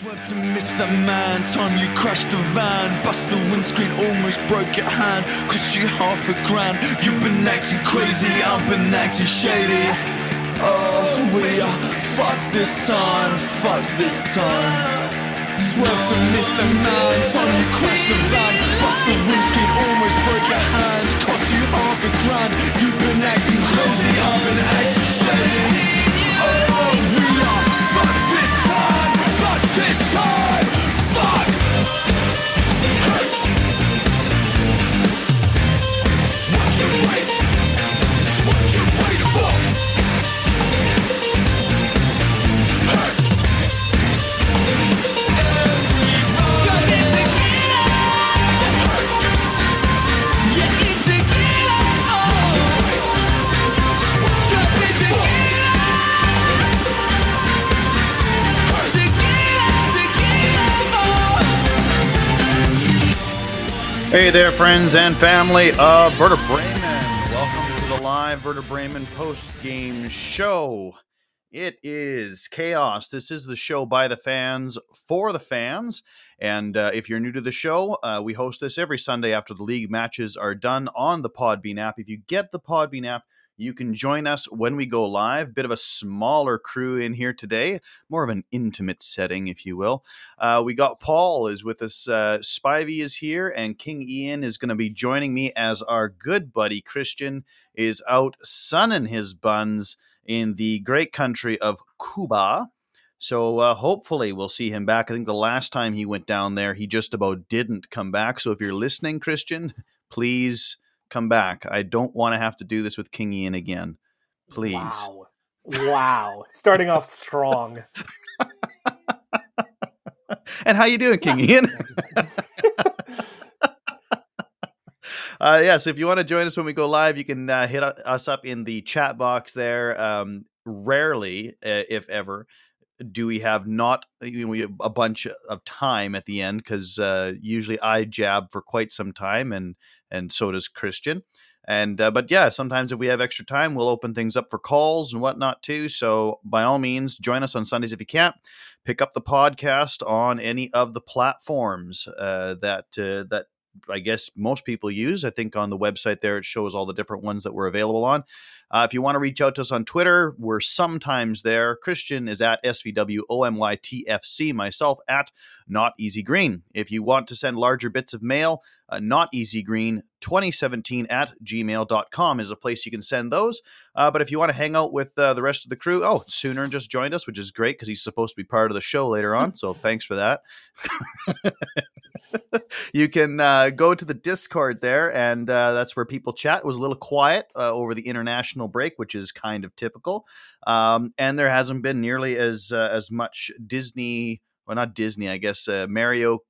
Swerve to miss that man, time you crashed the van. Bust the windscreen, almost broke your hand. Cost you half a grand. You've been acting crazy, I've been acting shady. Oh, we are fucked this time, fucked this time. Swerve to miss the man, time you crashed the van. Bust the windscreen, almost broke your hand. Cost you half a grand. You've been acting crazy, I've been acting shady. Oh, we this time Hey there, friends and family of Werder Bremen. Welcome to the live Werder Bremen post game show. It is chaos. This is the show by the fans for the fans. And uh, if you're new to the show, uh, we host this every Sunday after the league matches are done on the Podbean app. If you get the Podbean app, you can join us when we go live. Bit of a smaller crew in here today, more of an intimate setting, if you will. Uh, we got Paul is with us. Uh, Spivey is here, and King Ian is going to be joining me as our good buddy Christian is out sunning his buns in the great country of Cuba. So uh, hopefully we'll see him back. I think the last time he went down there, he just about didn't come back. So if you're listening, Christian, please come back. I don't want to have to do this with King Ian again. Please. Wow. Wow. Starting off strong. and how you doing, King Ian? uh, yeah, so if you want to join us when we go live, you can uh, hit us up in the chat box there. Um, rarely, uh, if ever, do we have not you know, we have a bunch of time at the end because uh, usually I jab for quite some time, and and so does Christian. And uh, but yeah, sometimes if we have extra time, we'll open things up for calls and whatnot too. So by all means, join us on Sundays if you can't. Pick up the podcast on any of the platforms uh, that uh, that I guess most people use. I think on the website there it shows all the different ones that we're available on. Uh, if you want to reach out to us on Twitter, we're sometimes there. Christian is at SVWOMYTFC, myself at Not Easy Green. If you want to send larger bits of mail, uh, Not Easy Green 2017 at gmail.com is a place you can send those. Uh, but if you want to hang out with uh, the rest of the crew, oh, Sooner just joined us, which is great because he's supposed to be part of the show later on. So thanks for that. you can uh, go to the Discord there, and uh, that's where people chat. It was a little quiet uh, over the international break, which is kind of typical. Um, and there hasn't been nearly as uh, as much Disney, well, not Disney, I guess, uh, Mario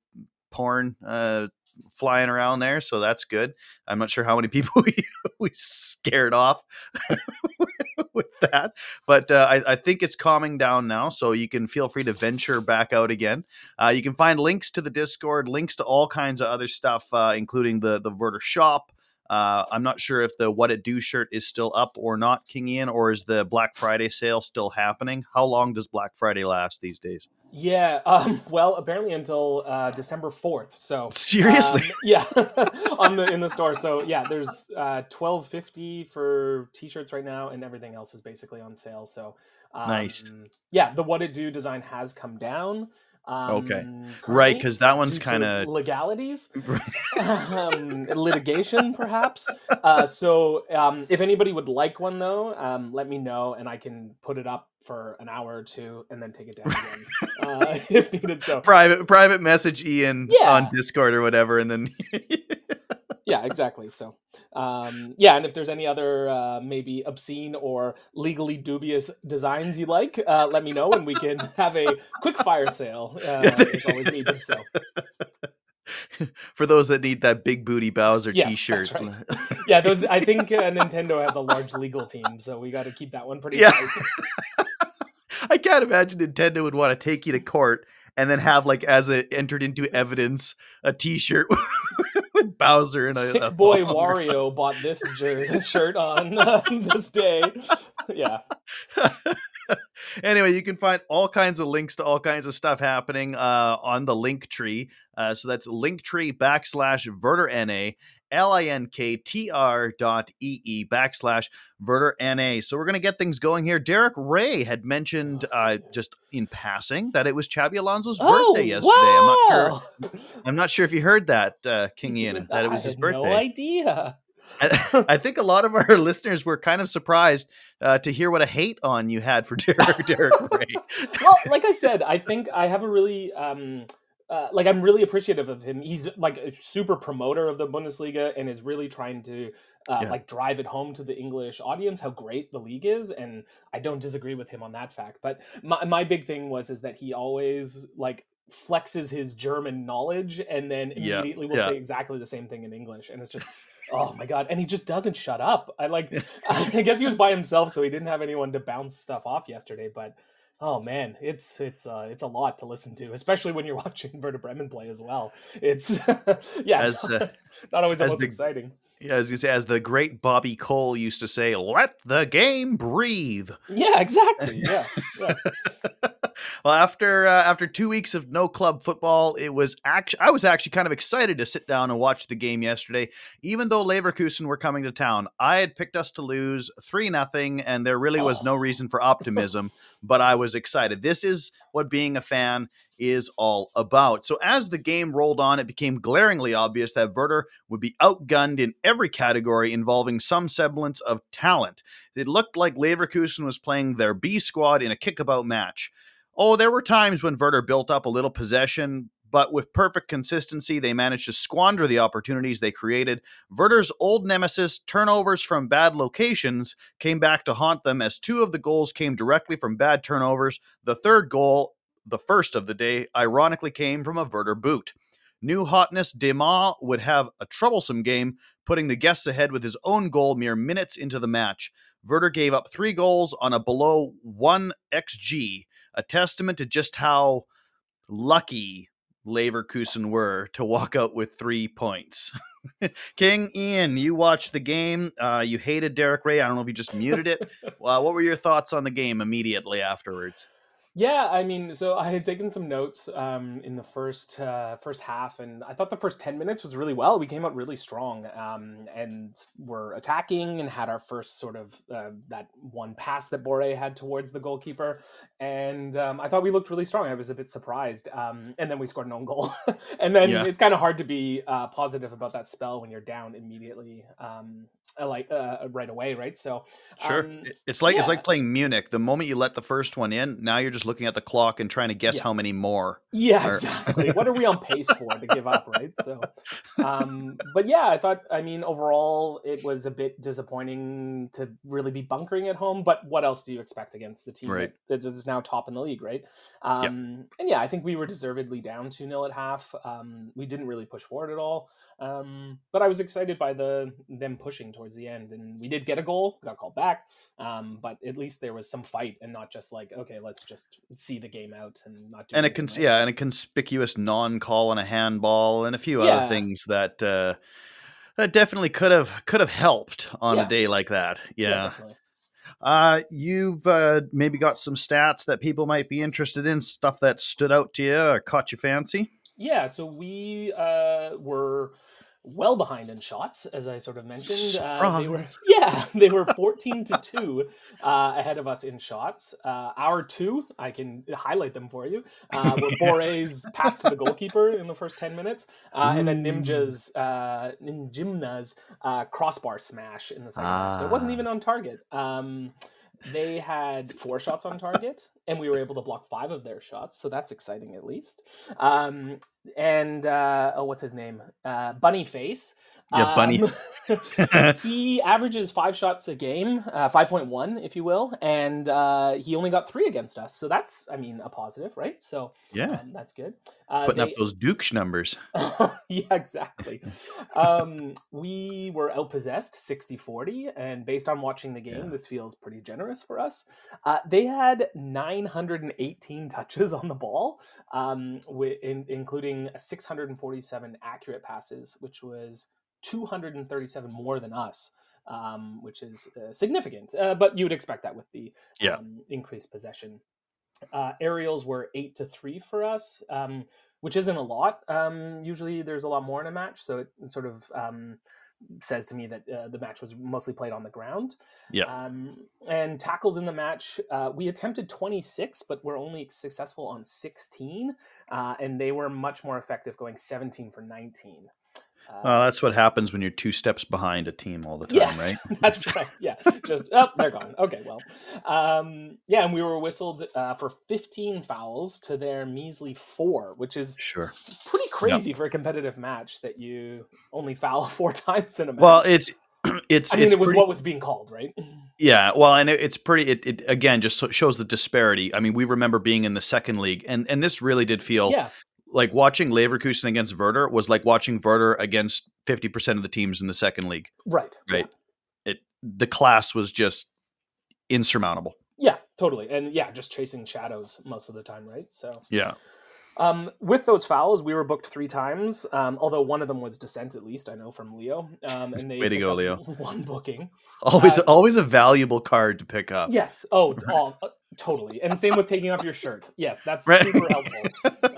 porn uh, flying around there, so that's good. I'm not sure how many people we, we scared off with that, but uh, I, I, think it's calming down now, so you can feel free to venture back out again. Uh, you can find links to the Discord, links to all kinds of other stuff, uh, including the the Werder shop. Uh, I'm not sure if the What It Do shirt is still up or not, King Ian, or is the Black Friday sale still happening? How long does Black Friday last these days? Yeah, um, well, apparently until uh, December fourth. So seriously, um, yeah, on the in the store. So yeah, there's uh, twelve fifty for t-shirts right now, and everything else is basically on sale. So um, nice. Yeah, the What It Do design has come down. Um, okay, right, because that one's kind of legalities, um, litigation, perhaps. Uh, so, um, if anybody would like one, though, um, let me know, and I can put it up for an hour or two, and then take it down again uh, if needed. So, private private message Ian yeah. on Discord or whatever, and then yeah, exactly. So, um, yeah, and if there's any other uh, maybe obscene or legally dubious designs you like, uh, let me know, and we can have a quick fire sale. Uh, it's always needed. So. For those that need that big booty Bowser yes, T-shirt, right. yeah, those. I think uh, Nintendo has a large legal team, so we got to keep that one pretty. Yeah. Tight. I can't imagine Nintendo would want to take you to court and then have like as a entered into evidence a T-shirt with Bowser and a, Thick a boy Wario bought this jer- shirt on uh, this day. Yeah. anyway, you can find all kinds of links to all kinds of stuff happening uh, on the link tree. Uh, so that's linktree backslash werderna L-I-N-K-T-R dot E-E backslash Werder NA. So we're going to get things going here. Derek Rae had mentioned uh, just in passing that it was Xabi Alonso's Oh, birthday yesterday. I'm not sure. I'm not sure if you heard that, uh, King Ian, that it was his birthday. No idea. I, I think a lot of our listeners were kind of surprised uh, to hear what a hate on you had for Derek, Derek Rae. well, like I said, I think I have a really um uh, like I'm really appreciative of him. He's like a super promoter of the Bundesliga and is really trying to uh, Yeah. like drive it home to the English audience how great the league is. And I don't disagree with him on that fact. But my my big thing was is that he always like flexes his German knowledge and then Yeah, immediately will yeah. say exactly the same thing in English. And it's just oh my god and he just doesn't shut up i like i guess he was by himself so he didn't have anyone to bounce stuff off yesterday but oh man it's it's uh it's a lot to listen to especially when you're watching Werder bremen play as well. It's yeah As, uh, not always the most the- exciting as you say, as the great Bobby Cole used to say, "Let the game breathe." yeah exactly yeah, yeah. well, after uh, after two weeks of no club football, it was actually I was actually kind of excited to sit down and watch the game yesterday, even though Leverkusen were coming to town. I had picked us to lose three nothing, and there really was no Oh. reason for optimism, but I was excited. This is what being a fan is all about. So as the game rolled on, it became glaringly obvious that Werder would be outgunned in every category involving some semblance of talent. It looked like Leverkusen was playing their B squad in a kickabout match. Oh, there were times when Werder built up a little possession, but with perfect consistency, they managed to squander the opportunities they created. Werder's old nemesis, turnovers from bad locations, came back to haunt them as two of the goals came directly from bad turnovers. The third goal, the first of the day, ironically came from a Werder boot. New hotness Deman would have a troublesome game, putting the guests ahead with his own goal mere minutes into the match. Werder gave up three goals on a below 1 xG, a testament to just how lucky Leverkusen were to walk out with three points. King Ian, you watched the game. Uh, you hated Derek Rae. I don't know if you just muted it. uh, what were your thoughts on the game immediately afterwards? Yeah, I mean, so I had taken some notes um, in the first uh, first half, and I thought the first ten minutes was really well. We came out really strong, um, and were attacking, and had our first sort of uh, that one pass that Borré had towards the goalkeeper, and um, I thought we looked really strong. I was a bit surprised, um, and then we scored an own goal, and then Yeah. it's kind of hard to be uh, positive about that spell when you're down immediately, um, like uh, right away, right? So Sure. um, it's like it's like playing Munich. The moment you let the first one in, now you're just looking at the clock and trying to guess Yeah. how many more. Yeah, Or- exactly. what are we on pace for to give up, right? So, um, but yeah, I thought, I mean, overall, it was a bit disappointing to really be bunkering at home. But what else do you expect against the team Right. that is now top in the league, right? Um, And yeah, I think we were deservedly down 2 0 at half. Um, we didn't really push forward at all. Um, but I was excited by the them pushing towards the end, and we did get a goal, got called back. Um, but at least there was some fight, and not just like, okay, let's just see the game out and not do and a cons- yeah, and a conspicuous non-call on a handball, and a few Yeah. other things that uh, that definitely could have could have helped on Yeah. a day like that. Yeah. definitely. Uh, you've uh, maybe got some stats that people might be interested in, stuff that stood out to you or caught your fancy. Yeah, so we uh, were well behind in shots, as I sort of mentioned. Uh, they were, yeah, they were 14 to 2 uh, ahead of us in shots. Uh, our two, I can highlight them for you, uh, were Borré's pass to the goalkeeper in the first 10 minutes, uh, and then Mm. Nimja's, uh, Njinmah's uh, crossbar smash in the second half. So it wasn't Ah. even on target. Um, they had four shots on target, and we were able to block five of their shots. So that's exciting, at least. Um, and uh, oh, what's his name? Uh, Bunny Face. Yeah, Bunny. Um, he averages five shots a game, uh, five point one, if you will, and uh, he only got three against us. So that's, I mean, a positive, right? So yeah, um, that's good. Uh, putting they- up those Dukes numbers. yeah, exactly. um, we were outpossessed 60 40, and based on watching the game, Yeah. this feels pretty generous for us. Uh, they had 918 touches on the ball, um, in, including 647 accurate passes, which was 237 more than us. um, which is uh, significant. Uh, but you would expect that with the Yeah. um, increased possession. Uh, aerials were eight to three for us, um, which isn't a lot. Um, usually, there's a lot more in a match, so it sort of um, says to me that uh, the match was mostly played on the ground. Yeah. Um, and tackles in the match, uh, we attempted 26, but we're only successful on 16, uh, and they were much more effective, going 17 for 19. Uh, Well, that's what happens when you're two steps behind a team all the time, yes, right? that's right. Yeah, just oh, they're gone. Okay, well, um, yeah, and we were whistled uh, for 15 fouls to their measly four, which is Sure. pretty crazy for a competitive match that you only foul four times in a match. Well, it's it's I mean, it's it was pretty- what was being called, right? Yeah, well, and it, it's pretty. It, it again just shows the disparity. I mean, we remember being in the second league, and and this really did feel Yeah, like watching Leverkusen against Werder was like watching Werder against fifty percent of the teams in the second league. right, Right. It the class was just insurmountable. Yeah, totally, and yeah, just chasing shadows most of the time, right? So, Yeah, um, with those fouls, we were booked three times. Um, although one of them was dissent, at least I know from Leo. Um, and they Way to go, Leo. One booking. always Uh, always a valuable card to pick up. Yes. Oh, all, uh, totally. And same with taking off your shirt. Yes, that's Right. super helpful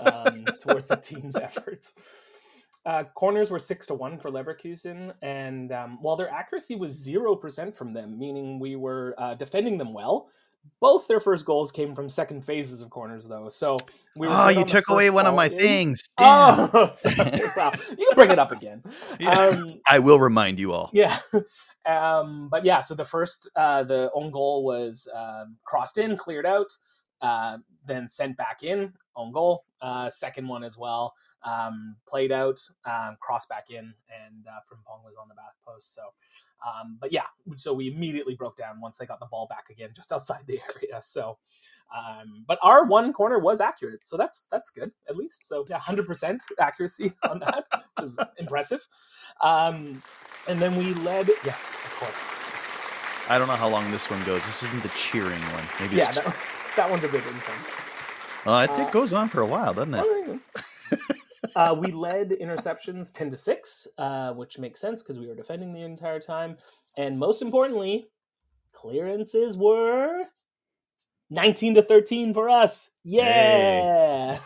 um, towards the team's efforts. Uh, corners were six to one for Leverkusen, and um, while their accuracy was zero percent from them, meaning we were uh, defending them well, both their first goals came from second phases of corners, though. So we were oh, you took away one of my in. things. Damn. Oh, sorry. Wow. You can bring it up again. Yeah. Um, I will remind you all. yeah. Um, but yeah, so the first, uh, the own goal was um, crossed in, cleared out, uh, then sent back in, own goal. Uh, second one as well, um, played out, um, crossed back in, and uh, Frimpong was on the back post. So, um, but yeah, so we immediately broke down once they got the ball back again, just outside the area. So, um, but our one corner was accurate, so that's that's good at least. So yeah, hundred percent accuracy on that, which is impressive. Um, and then we led. Yes, of course. I don't know how long this one goes. This isn't the cheering one. Maybe Yeah, that, that one's a good income. well, I think uh, it goes on for a while, doesn't it? There you go. uh, we led interceptions 10 to 6, uh, which makes sense because we were defending the entire time. And most importantly, clearances were 19 to 13 for us. Yeah.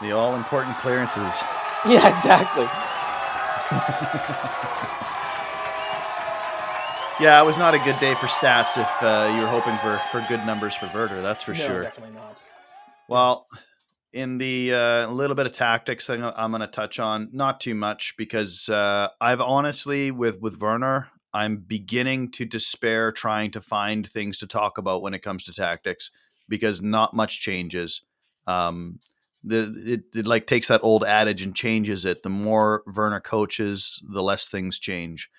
The all important clearances. Yeah, exactly. Yeah, it was not a good day for stats if uh, you were hoping for, for good numbers for Werder, that's for no, sure. definitely not. Well, in the uh, little bit of tactics I'm, I'm going to touch on, not too much because uh, I've honestly, with with Werner, I'm beginning to despair trying to find things to talk about when it comes to tactics because not much changes. Um, the it, it like takes that old adage and changes it. The more Werner coaches, the less things change.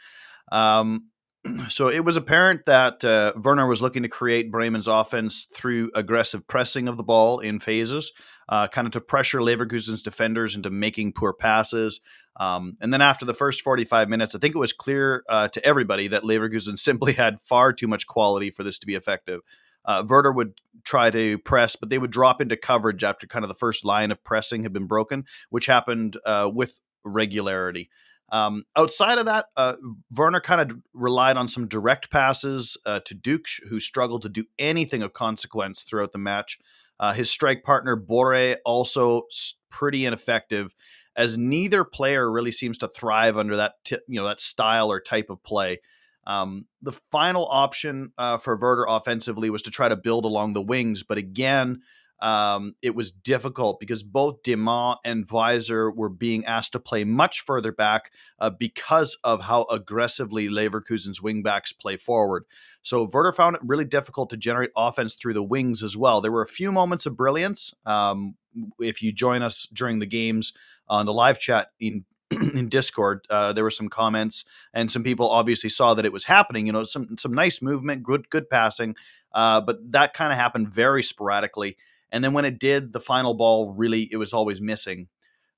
Um, so it was apparent that uh, Werner was looking to create Bremen's offense through aggressive pressing of the ball in phases, uh, kind of to pressure Leverkusen's defenders into making poor passes. Um, and then after the first 45 minutes, I think it was clear uh, to everybody that Leverkusen simply had far too much quality for this to be effective. Uh, Werder would try to press, but they would drop into coverage after kind of the first line of pressing had been broken, which happened uh, with regularity. Um, outside of that, uh, Werner kind of relied on some direct passes uh, to Duke, who struggled to do anything of consequence throughout the match. Uh, his strike partner Borré also pretty ineffective, as neither player really seems to thrive under that ti you know that style or type of play. Um, the final option uh, for Werder offensively was to try to build along the wings, but again, um, it was difficult because both Deman and Weiser were being asked to play much further back uh, because of how aggressively Leverkusen's wingbacks play forward. So Werder found it really difficult to generate offense through the wings as well. There were a few moments of brilliance. Um, if you join us during the games on the live chat in in Discord, uh, there were some comments, and some people obviously saw that it was happening. You know, some some nice movement, good good passing, uh, but that kind of happened very sporadically. And then when it did, the final ball really it was always missing.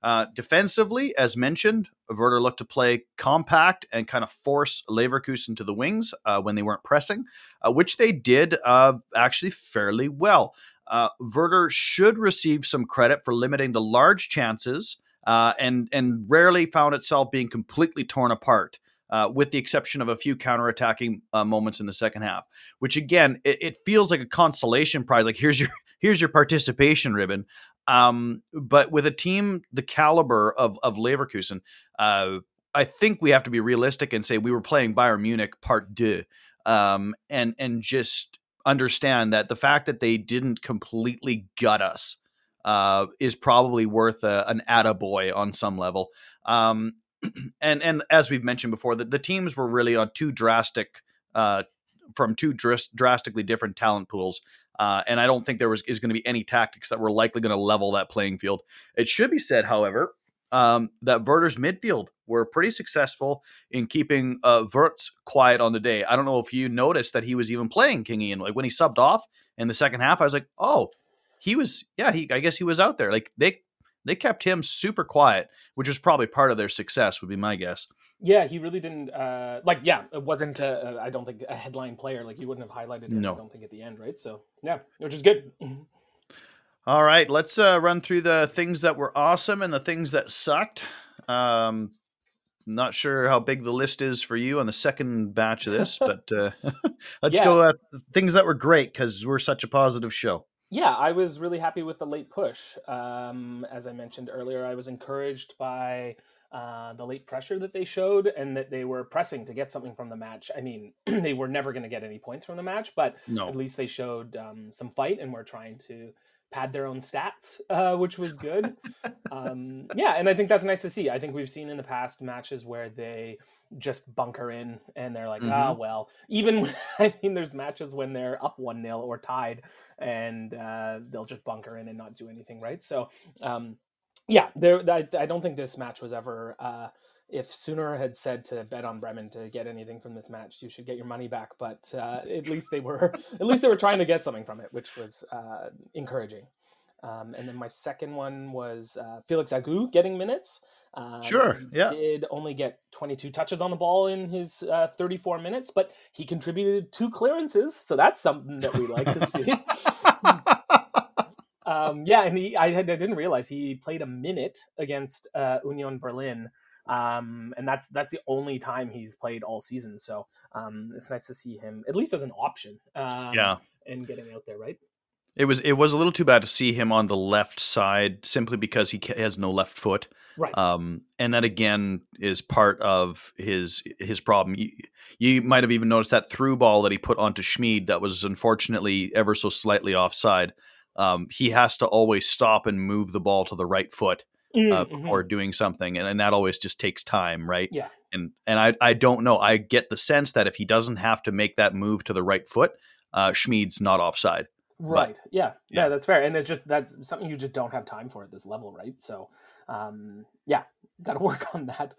Uh, defensively, as mentioned, Werder looked to play compact and kind of force Leverkusen to the wings uh, when they weren't pressing, uh, which they did uh, actually fairly well. Uh, Werder should receive some credit for limiting the large chances uh, and and rarely found itself being completely torn apart. uh, with the exception of a few counterattacking uh, moments in the second half. Which again, it, it, feels like a consolation prize. Like here's your here's your participation ribbon. Um, but with a team the caliber of of Leverkusen, uh, I think we have to be realistic and say we were playing Bayern Munich Part Deux, um, and and just understand that the fact that they didn't completely gut us uh, is probably worth a, an attaboy on some level. Um, and and as we've mentioned before, the, the teams were really on two drastic uh, from two dr- drastically different talent pools. Uh, and I don't think there was is going to be any tactics that were likely going to level that playing field. It should be said, however, um, that Werder's midfield were pretty successful in keeping uh, Wirtz quiet on the day. I don't know if you noticed that he was even playing King Ian. Like when he subbed off in the second half, I was like, oh, he was yeah he i guess he was out there like they they kept him super quiet which is probably part of their success would be my guess. Yeah he really didn't uh like yeah it wasn't I don't think a headline player like you wouldn't have highlighted it no. i don't think at the end right? So yeah which is good. All right let's uh run through the things that were awesome and the things that sucked. Um not sure how big the list is for you on the second batch of this but uh let's yeah. go uh, things that were great because we're such a positive show yeah, I was really happy with the late push. Um, as I mentioned earlier, I was encouraged by uh, the late pressure that they showed and that they were pressing to get something from the match. I mean, they were never going to get any points from the match, but no. at least they showed um, some fight and were trying to pad their own stats, uh, which was good. um, yeah, and I think that's nice to see. I think we've seen in the past matches where they just bunker in and they're like, ah, mm-hmm. ah, well, even when, I mean, there's matches when they're up one nil or tied, and uh, they'll just bunker in and not do anything, right? So, um, yeah, there. I, I, don't think this match was ever. Uh, if Sooner had said to bet on Bremen to get anything from this match, you should get your money back. But uh, at least they were, at least they were trying to get something from it, which was uh, encouraging. Um, and then my second one was uh, Felix Agu getting minutes. Um, sure. Yeah. Did only get 22 touches on the ball in his uh, 34 minutes, but he contributed two clearances, so that's something that we like to see. um, yeah, and he I, I, didn't realize he played a minute against uh, Union Berlin um, and that's that's the only time he's played all season. So um, it's nice to see him at least as an option. Um, yeah, and getting out there, right? It was it was a little too bad to see him on the left side simply because he has no left foot. Right. Um, and that again is part of his his problem. You, you might have even noticed that through ball that he put onto Schmid that was unfortunately ever so slightly offside. Um, he has to always stop and move the ball to the right foot uh, mm-hmm. before doing something, and, and that always just takes time, right? Yeah. And and I I don't know. I get the sense that if he doesn't have to make that move to the right foot, uh, Schmid's not offside. Right. But, yeah. yeah. Yeah. That's fair. And it's just that's something you just don't have time for at this level, right? So, um, yeah, got to work on that.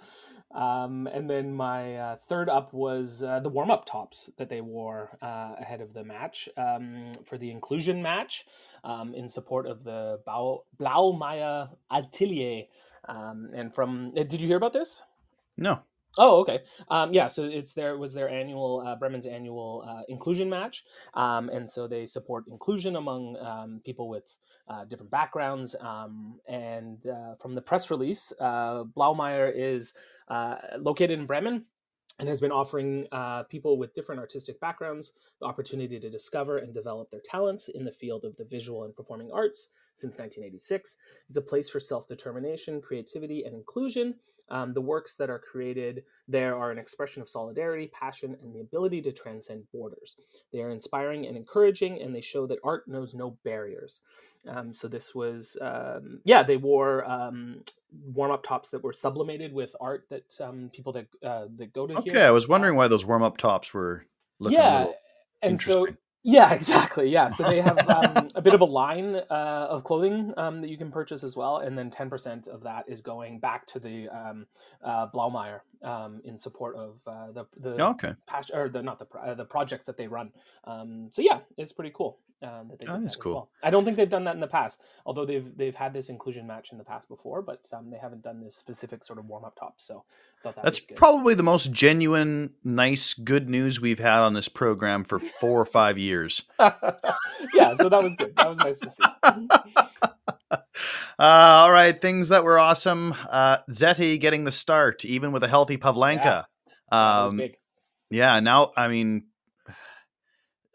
Um, and then my uh, third up was uh, the warm up tops that they wore uh, ahead of the match um, for the inclusion match um, in support of the Blau- Blaumeier Atelier. Um, and from, uh, did you hear about this? No. Oh, okay. Um, yeah, so it's their was their annual uh, Bremen's annual uh, inclusion match, um, and so they support inclusion among um, people with uh, different backgrounds. Um, and uh, from the press release, uh, Blaumeier is uh, located in Bremen and has been offering people with different artistic backgrounds the opportunity to discover and develop their talents in the field of the visual and performing arts since 1986. It's a place for self determination, creativity, and inclusion. Um, the works that are created there are an expression of solidarity, passion, and the ability to transcend borders. They are inspiring and encouraging, and they show that art knows no barriers. Um, so this was, um, yeah, they wore um, warm up tops that were sublimated with art that um, people that uh, that go to. Okay, here, I was wondering why those warm up tops were. yeah, and so yeah, exactly. Yeah, so they have um, a bit of a line uh, of clothing um, that you can purchase as well, and then ten percent of that is going back to the um, uh, Blaumeier um, in support of uh, the the oh, okay pas- or the not the uh, the projects that they run. Um, so yeah, it's pretty cool. Um, that they oh, that's cool. Well. I don't think they've done that in the past, although they've they've had this inclusion match in the past before, but um, they haven't done this specific sort of warm up top. So that that's probably the most genuine, nice, good news we've had on this program for four or five years. yeah, so that was good. That was nice to see. Uh, all right, things that were awesome. Uh, Zeti getting the start, even with a healthy Pavlenka. Yeah. Um, yeah. Now, I mean,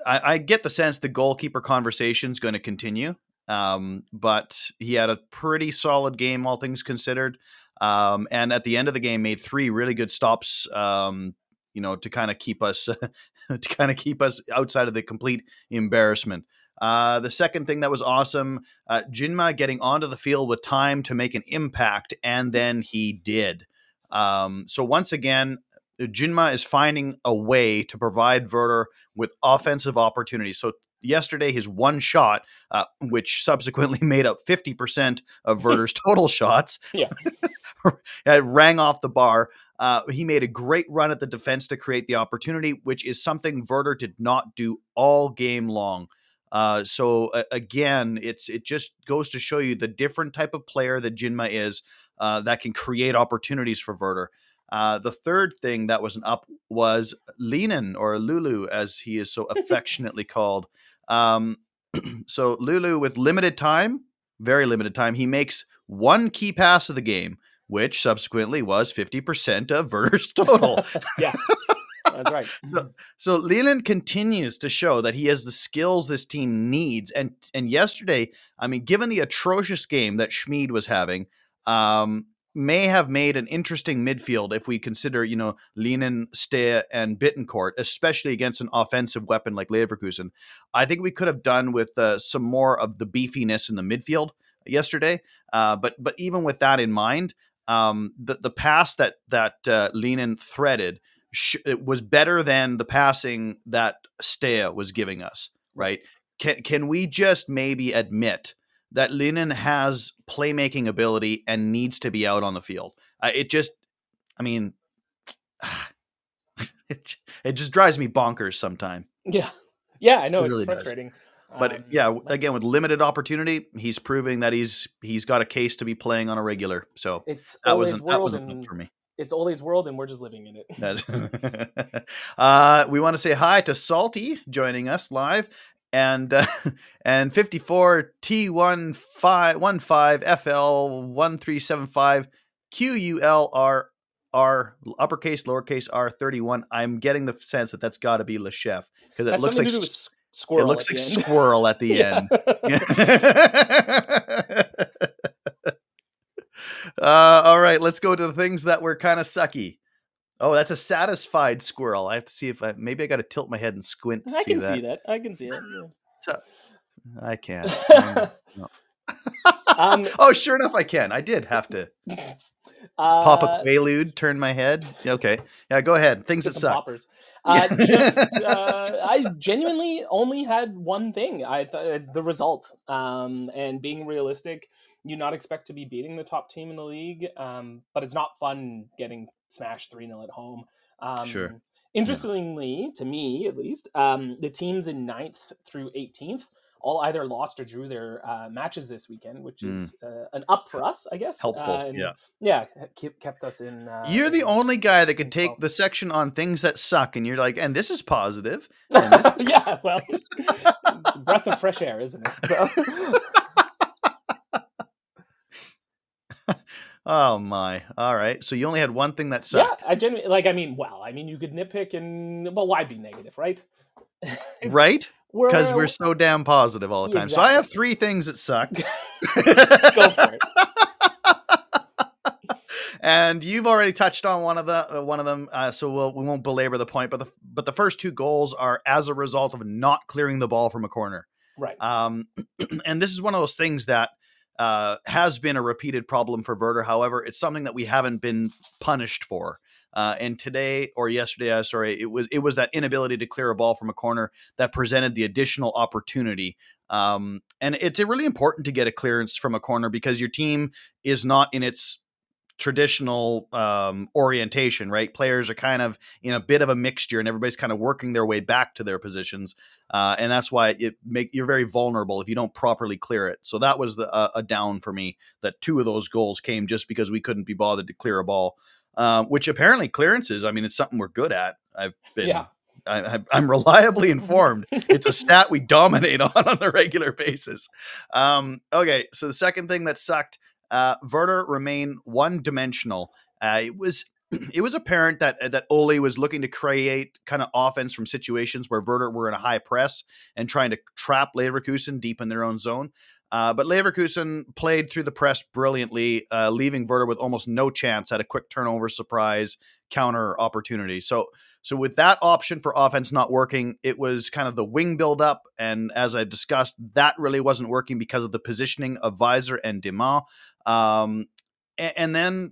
I, I, get the sense the goalkeeper conversation is going to continue. Um, but he had a pretty solid game, all things considered. Um, and at the end of the game, made three really good stops. Um, you know, to kind of keep us to kind of keep us outside of the complete embarrassment. Uh, the second thing that was awesome, uh, Njinmah getting onto the field with time to make an impact, and then he did. Um, so once again, Njinmah is finding a way to provide Werder with offensive opportunities. So yesterday, his one shot, uh, which subsequently made up 50% of Werder's total shots, yeah, rang off the bar. Uh, he made a great run at the defense to create the opportunity, which is something Werder did not do all game long. Uh, so uh, again, it's it just goes to show you the different type of player that Njinmah is uh, that can create opportunities for Werder. Uh, the third thing that was an up was Lynen or Lulu, as he is so affectionately called. Um, so Lulu, with limited time, very limited time, he makes one key pass of the game, which subsequently was fifty percent of Werder's total. yeah. That's right. so, so Leland continues to show that he has the skills this team needs. And and yesterday, I mean, given the atrocious game that Schmid was having, um, may have made an interesting midfield if we consider, you know, Lynen, Steer, and Bittencourt, especially against an offensive weapon like Leverkusen. I think we could have done with uh, some more of the beefiness in the midfield yesterday. Uh, but but even with that in mind, um, the the pass that that uh, threaded sh- was better than the passing that Steer was giving us. Right? Can can we just maybe admit? That Lynen has playmaking ability and needs to be out on the field. Uh, it just, I mean, it, it just drives me bonkers sometimes. Yeah. Yeah, I know it it's really frustrating. Does. But um, yeah, again, with limited opportunity, he's proving that he's he's got a case to be playing on a regular. So it's that wasn't that wasn't for me. It's Ole's world, and we're just living in it. uh, we want to say hi to Salty joining us live, and uh, and 54 T15 FL 1375 QULR R uppercase lowercase r 31. I'm getting the sense that that's got to be Le Chef because it looks like squirrel. It looks like squirrel at the end. uh, all right, let's go to the things that were kind of sucky. Oh, that's a satisfied squirrel. I have to see if I maybe I got to tilt my head and squint. I can that. see that. I can see it. Yeah. So, I can't. um, oh, sure enough, I can. I did have to uh, pop a quaalude, turn my head. Okay, yeah, go ahead. Things that suck. Poppers. Uh, just, uh, I genuinely only had one thing. I th- the result, um, and being realistic, you not expect to be beating the top team in the league, um, but it's not fun getting smashed three 0 at home. Um, sure. Interestingly, yeah. to me at least, um, the teams in 9th through 18th all either lost or drew their uh, matches this weekend, which hmm. is uh, an up for us, I guess. Helpful, uh, yeah, yeah, kept us in. Uh, you're the in, only guy that could take the section on things that suck, and you're like, and this is positive. This is yeah, well, it's a breath of fresh air, isn't it? So. Oh my! All right. So you only had one thing that sucked. Yeah, I genuinely like. I mean, well, I mean, you could nitpick and well, why be negative, right? right? Because we're, we're, so damn positive all the time. Exactly. So I have three things that suck. Go for it. and you've already touched on one of the uh, one of them, uh, so we'll, we won't belabor the point. But the but the first two goals are as a result of not clearing the ball from a corner. Right. Um, and this is one of those things that uh, has been a repeated problem for Werder. However, it's something that we haven't been punished for. Uh, and today or yesterday, uh, sorry, it was it was that inability to clear a ball from a corner that presented the additional opportunity. Um, and it's really important to get a clearance from a corner because your team is not in its traditional um, orientation, right? Players are kind of in a bit of a mixture, and everybody's kind of working their way back to their positions, uh, and that's why it make you're very vulnerable if you don't properly clear it. So that was the, uh, a down for me. That two of those goals came just because we couldn't be bothered to clear a ball, um, which apparently clearances. I mean, it's something we're good at. I've been. Yeah. I, am reliably informed. it's a stat we dominate on on a regular basis. Um, okay, so the second thing that sucked uh, Werder remain one dimensional. Uh, it was it was apparent that that Ole was looking to create kind of offense from situations where Werder were in a high press and trying to trap Leverkusen deep in their own zone. Uh, but Leverkusen played through the press brilliantly, uh, leaving Werder with almost no chance at a quick turnover surprise counter opportunity. So, so with that option for offense not working, it was kind of the wing build up, and as I discussed, that really wasn't working because of the positioning of Weiser and Deman. Um, and, and then,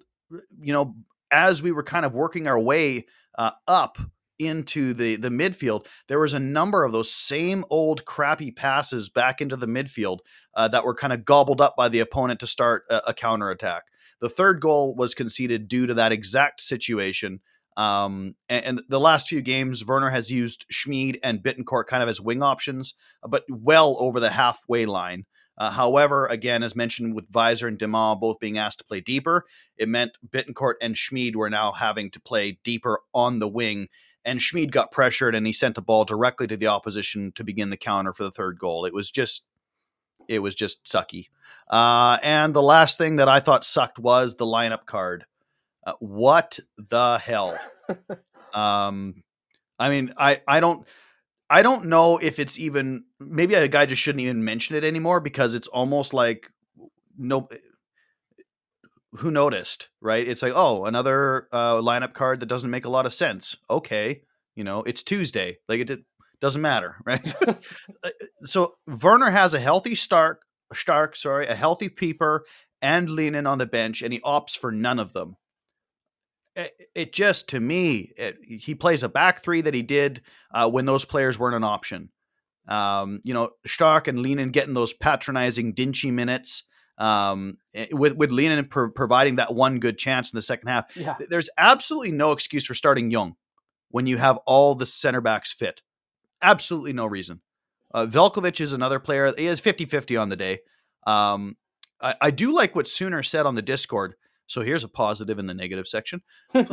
you know, as we were kind of working our way uh, up into the the midfield, there was a number of those same old crappy passes back into the midfield uh, that were kind of gobbled up by the opponent to start a, a counter attack. The third goal was conceded due to that exact situation. Um, and, and, the last few games, Werner has used Schmid and Bittencourt kind of as wing options, but well over the halfway line. Uh, however, again, as mentioned with Weiser and Deman both being asked to play deeper, it meant Bittencourt and Schmid were now having to play deeper on the wing and Schmid got pressured and he sent the ball directly to the opposition to begin the counter for the third goal. It was just it was just sucky. Uh, and the last thing that I thought sucked was the lineup card. Uh, what the hell? um, I mean, I I don't I don't know if it's even maybe a guy just shouldn't even mention it anymore because it's almost like no who noticed, right? It's like, oh, another uh, lineup card that doesn't make a lot of sense. Okay, you know, it's Tuesday. Like it, it doesn't matter, right? Uh, so Werner has a healthy Stark, Stark, sorry, a healthy Pieper, and Lynen on the bench, and he opts for none of them. It, it just, to me, it, he plays a back three that he did uh, when those players weren't an option. Um, you know, Stark and Lynen getting those patronizing Dinchy minutes um, eh, with with Lynen pro- providing that one good chance in the second half. Yeah. There's absolutely no excuse for starting Jung when you have all the center backs fit. Absolutely no reason. Uh, Veljkovic is another player. He has 50 50 on the day. Um, I, I, do like what Sooner said on the Discord. So here's a positive in the negative section. oh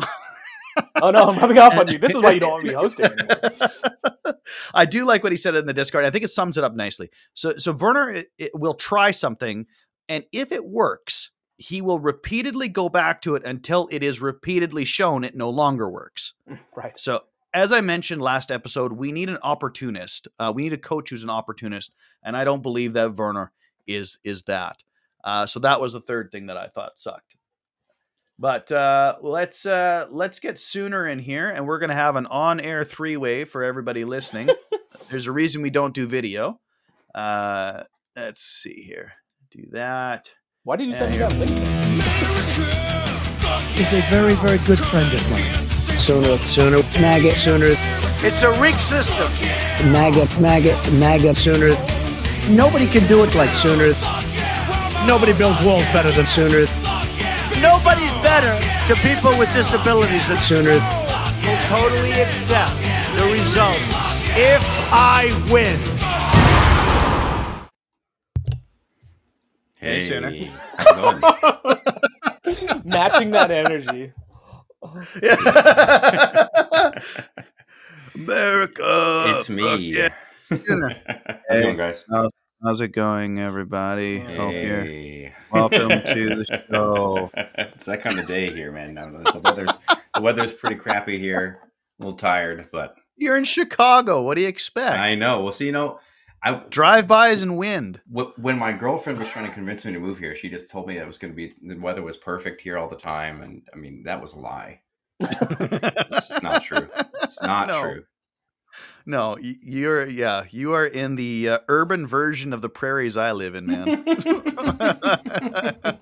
no, I'm rubbing off on you. This is why you don't want me hosting anymore. I do like what he said in the Discord. I think it sums it up nicely. So, so Werner it, it will try something and if it works, he will repeatedly go back to it until it is repeatedly shown it no longer works. Right. So, as I mentioned last episode, we need an opportunist. Uh, we need a coach who's an opportunist, and I don't believe that Werner is is that. Uh, so that was the third thing that I thought sucked. But uh, let's uh, let's get Sooner in here, and we're gonna have an on-air three-way for everybody listening. There's a reason we don't do video. Uh, let's see here do that. Why did you send me that link? Is a very, very good friend of mine. Sooner, sooner, maggot, sooner. It's a rig system. Maggot, maggot, maggot, sooner. Nobody can do it like sooner. Nobody builds walls better than sooner. Nobody's better to people with disabilities than sooner. Will totally accept the results if I win. Hey, Sooner. Matching that energy. America. It's me. Yeah. How's it going, guys? How's, uh, how's it going, everybody? Hope you're Hey. welcome to the show. it's that kind of day here, man. The weather's the weather's pretty crappy here. A little tired, but You're in Chicago. What do you expect? I know. Well, see, you know, I Drive-bys and wind. when my girlfriend was trying to convince me to move here, she just told me that it was going to be the weather was perfect here all the time, and I mean that was a lie. It's not true. It's not No. true. No, you're yeah, you are in the uh, urban version of the prairies I live in, man.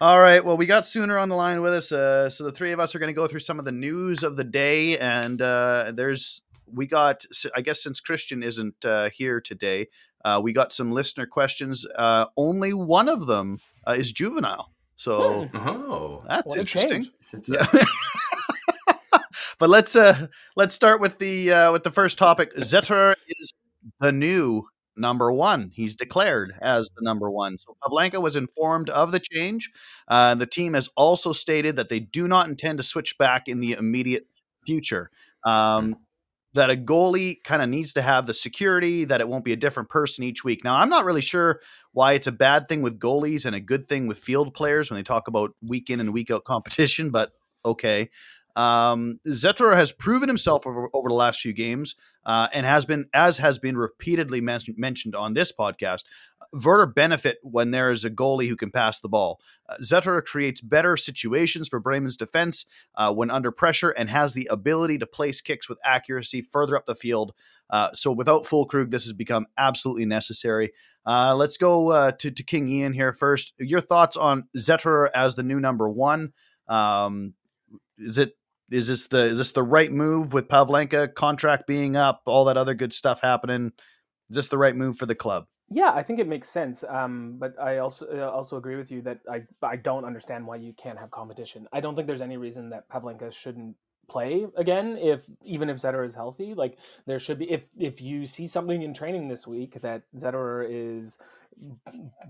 All right, well, we got Sooner on the line with us, uh, so the three of us are going to go through some of the news of the day, and uh, there's we got I guess since Christian isn't uh, here today, uh, we got some listener questions. Uh, only one of them uh, is juvenile, so Oh, that's What a interesting. But let's uh let's start with the uh with the first topic. Zetter is the new number one. He's declared as the number one. So Pavlenka was informed of the change. Uh, the team has also stated that they do not intend to switch back in the immediate future. Um, that a goalie kind of needs to have the security that it won't be a different person each week. Now, I'm not really sure why it's a bad thing with goalies and a good thing with field players when they talk about week in and week out competition, but okay. Um, has proven himself over, over the last few games uh, and has been, as has been repeatedly men- mentioned on this podcast, Werder benefit when there is a goalie who can pass the ball. Uh, creates better situations for Bremen's defense uh, when under pressure and has the ability to place kicks with accuracy further up the field. Uh, so without Füllkrug, this has become absolutely necessary. Uh, let's go uh, to, to King Ian here first. Your thoughts on Zetor as the new number one? Um, is it is this the is this the right move with Pavlenka contract being up, all that other good stuff happening? Is this the right move for the club? Yeah, I think it makes sense. Um, but I also uh, also agree with you that I I don't understand why you can't have competition. I don't think there's any reason that Pavlenka shouldn't play again if even if Zetterer is healthy. Like there should be if if you see something in training this week that Zetterer is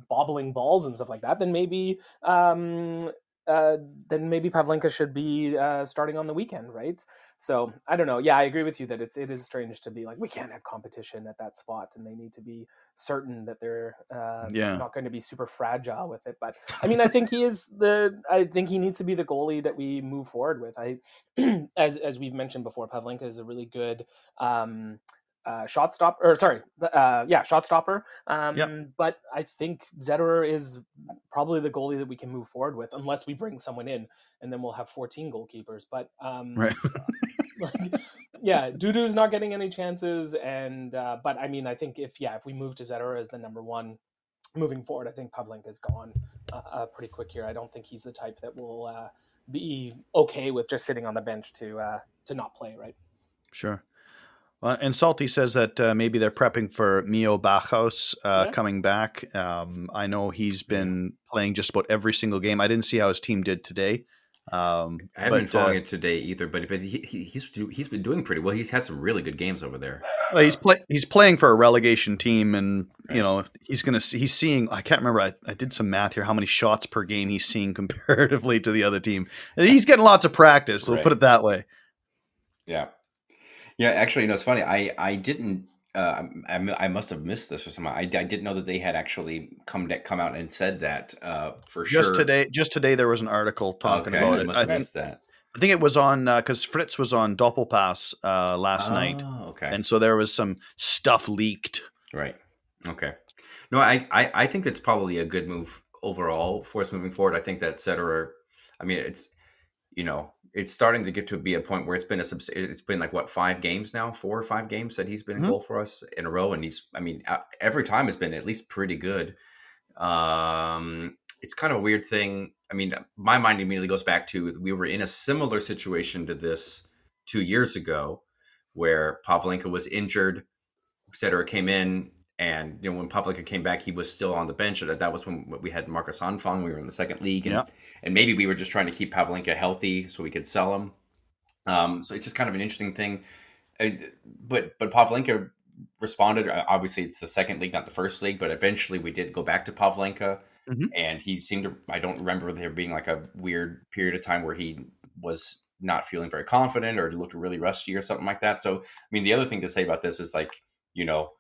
bobbling balls and stuff like that, then maybe um, uh, then maybe Pavlenka should be uh, starting on the weekend, right? So I don't know. Yeah, I agree with you that it's it is strange to be like we can't have competition at that spot, and they need to be certain that they're uh, yeah. not going to be super fragile with it. But I mean, I think he is the. I think he needs to be the goalie that we move forward with. I, as as we've mentioned before, Pavlenka is a really good. Um, uh, shot stop or sorry, uh, yeah, shot stopper. Um, Yep. But I think Zetterer is probably the goalie that we can move forward with, unless we bring someone in, and then we'll have 14 goalkeepers. But um, Right. like, yeah, Dudu's not getting any chances, and uh, but I mean, I think if yeah, if we move to Zetterer as the number one moving forward, I think Pavlenka is gone uh, uh, pretty quick here. I don't think he's the type that will uh, be okay with just sitting on the bench to uh, to not play, right? Sure. Well, and Salty says that uh, maybe they're prepping for Mio Backhaus uh, Yeah. coming back. Um, I know he's been playing just about every single game. I didn't see how his team did today. Um, I haven't been following uh, it today either, but but he, he, he's he's been doing pretty well. He's had some really good games over there. well, he's play, he's playing for a relegation team, and you know he's gonna see, he's seeing. I can't remember. I, I did some math here. How many shots per game he's seeing comparatively to the other team? He's getting lots of practice. So we'll put it that way. Yeah, yeah. Actually, you know, it's funny. I I didn't. Uh, I, I must have missed this or something. I, I didn't know that they had actually come to, come out and said that uh, for Just sure. today, just today, there was an article talking Okay, about I it. must I have think, that I think it was on because Fritz was on Doppelpass uh, last night. Oh, okay. and so there was some stuff leaked. Right. Okay. No, I, I, I think that's probably a good move overall for us moving forward. I think that Zetterer, I mean, it's, you know, it's starting to get to be a point where it's been a, it's been like what, five games now, four or five games that he's been in Mhm. goal for us in a row. And he's, I mean, every time it's been at least pretty good. Um, it's kind of a weird thing. I mean, my mind immediately goes back to we were in a similar situation to this two years ago where Pavlenka was injured. Zetterer came in, and you know when Pavlenka came back, he was still on the bench. That that was when we had Markus Anfang. We were in the second league, and Yeah. and maybe we were just trying to keep Pavlenka healthy so we could sell him. Um, so it's just kind of an interesting thing. But but Pavlenka responded. Uh, Obviously, it's the second league, not the first league. But eventually, we did go back to Pavlenka, Mhm. and he seemed to. I don't remember there being like a weird period of time where he was not feeling very confident or looked really rusty or something like that. So, I mean, the other thing to say about this is like, you know,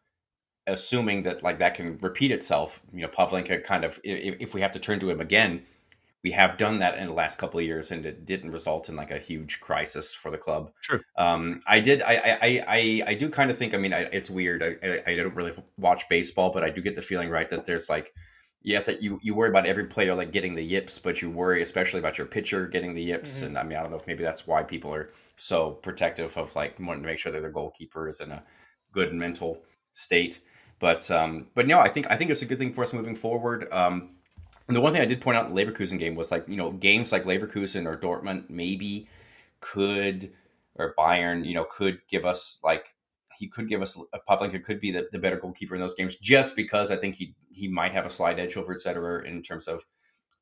assuming that like that can repeat itself, you know, Pavlenka kind of, if, if we have to turn to him again, we have done that in the last couple of years and it didn't result in like a huge crisis for the club. True. Um, I did, I, I, I, I, do kind of think, I mean, I, it's weird. I, I, I don't really watch baseball, but I do get the feeling, right, that there's like, yes, that you, you worry about every player like getting the yips, but you worry especially about your pitcher getting the yips. Mhm. And I mean, I don't know if maybe that's why people are so protective of like wanting to make sure that their goalkeeper is in a good mental state. But um, but no, I think I think it's a good thing for us moving forward. Um, and the one thing I did point out in the Leverkusen game was like you know games like Leverkusen or Dortmund maybe could or Bayern you know could give us like he could give us a Pavlenka could be the, the better goalkeeper in those games just because I think he he might have a slight edge over Zetterer in terms of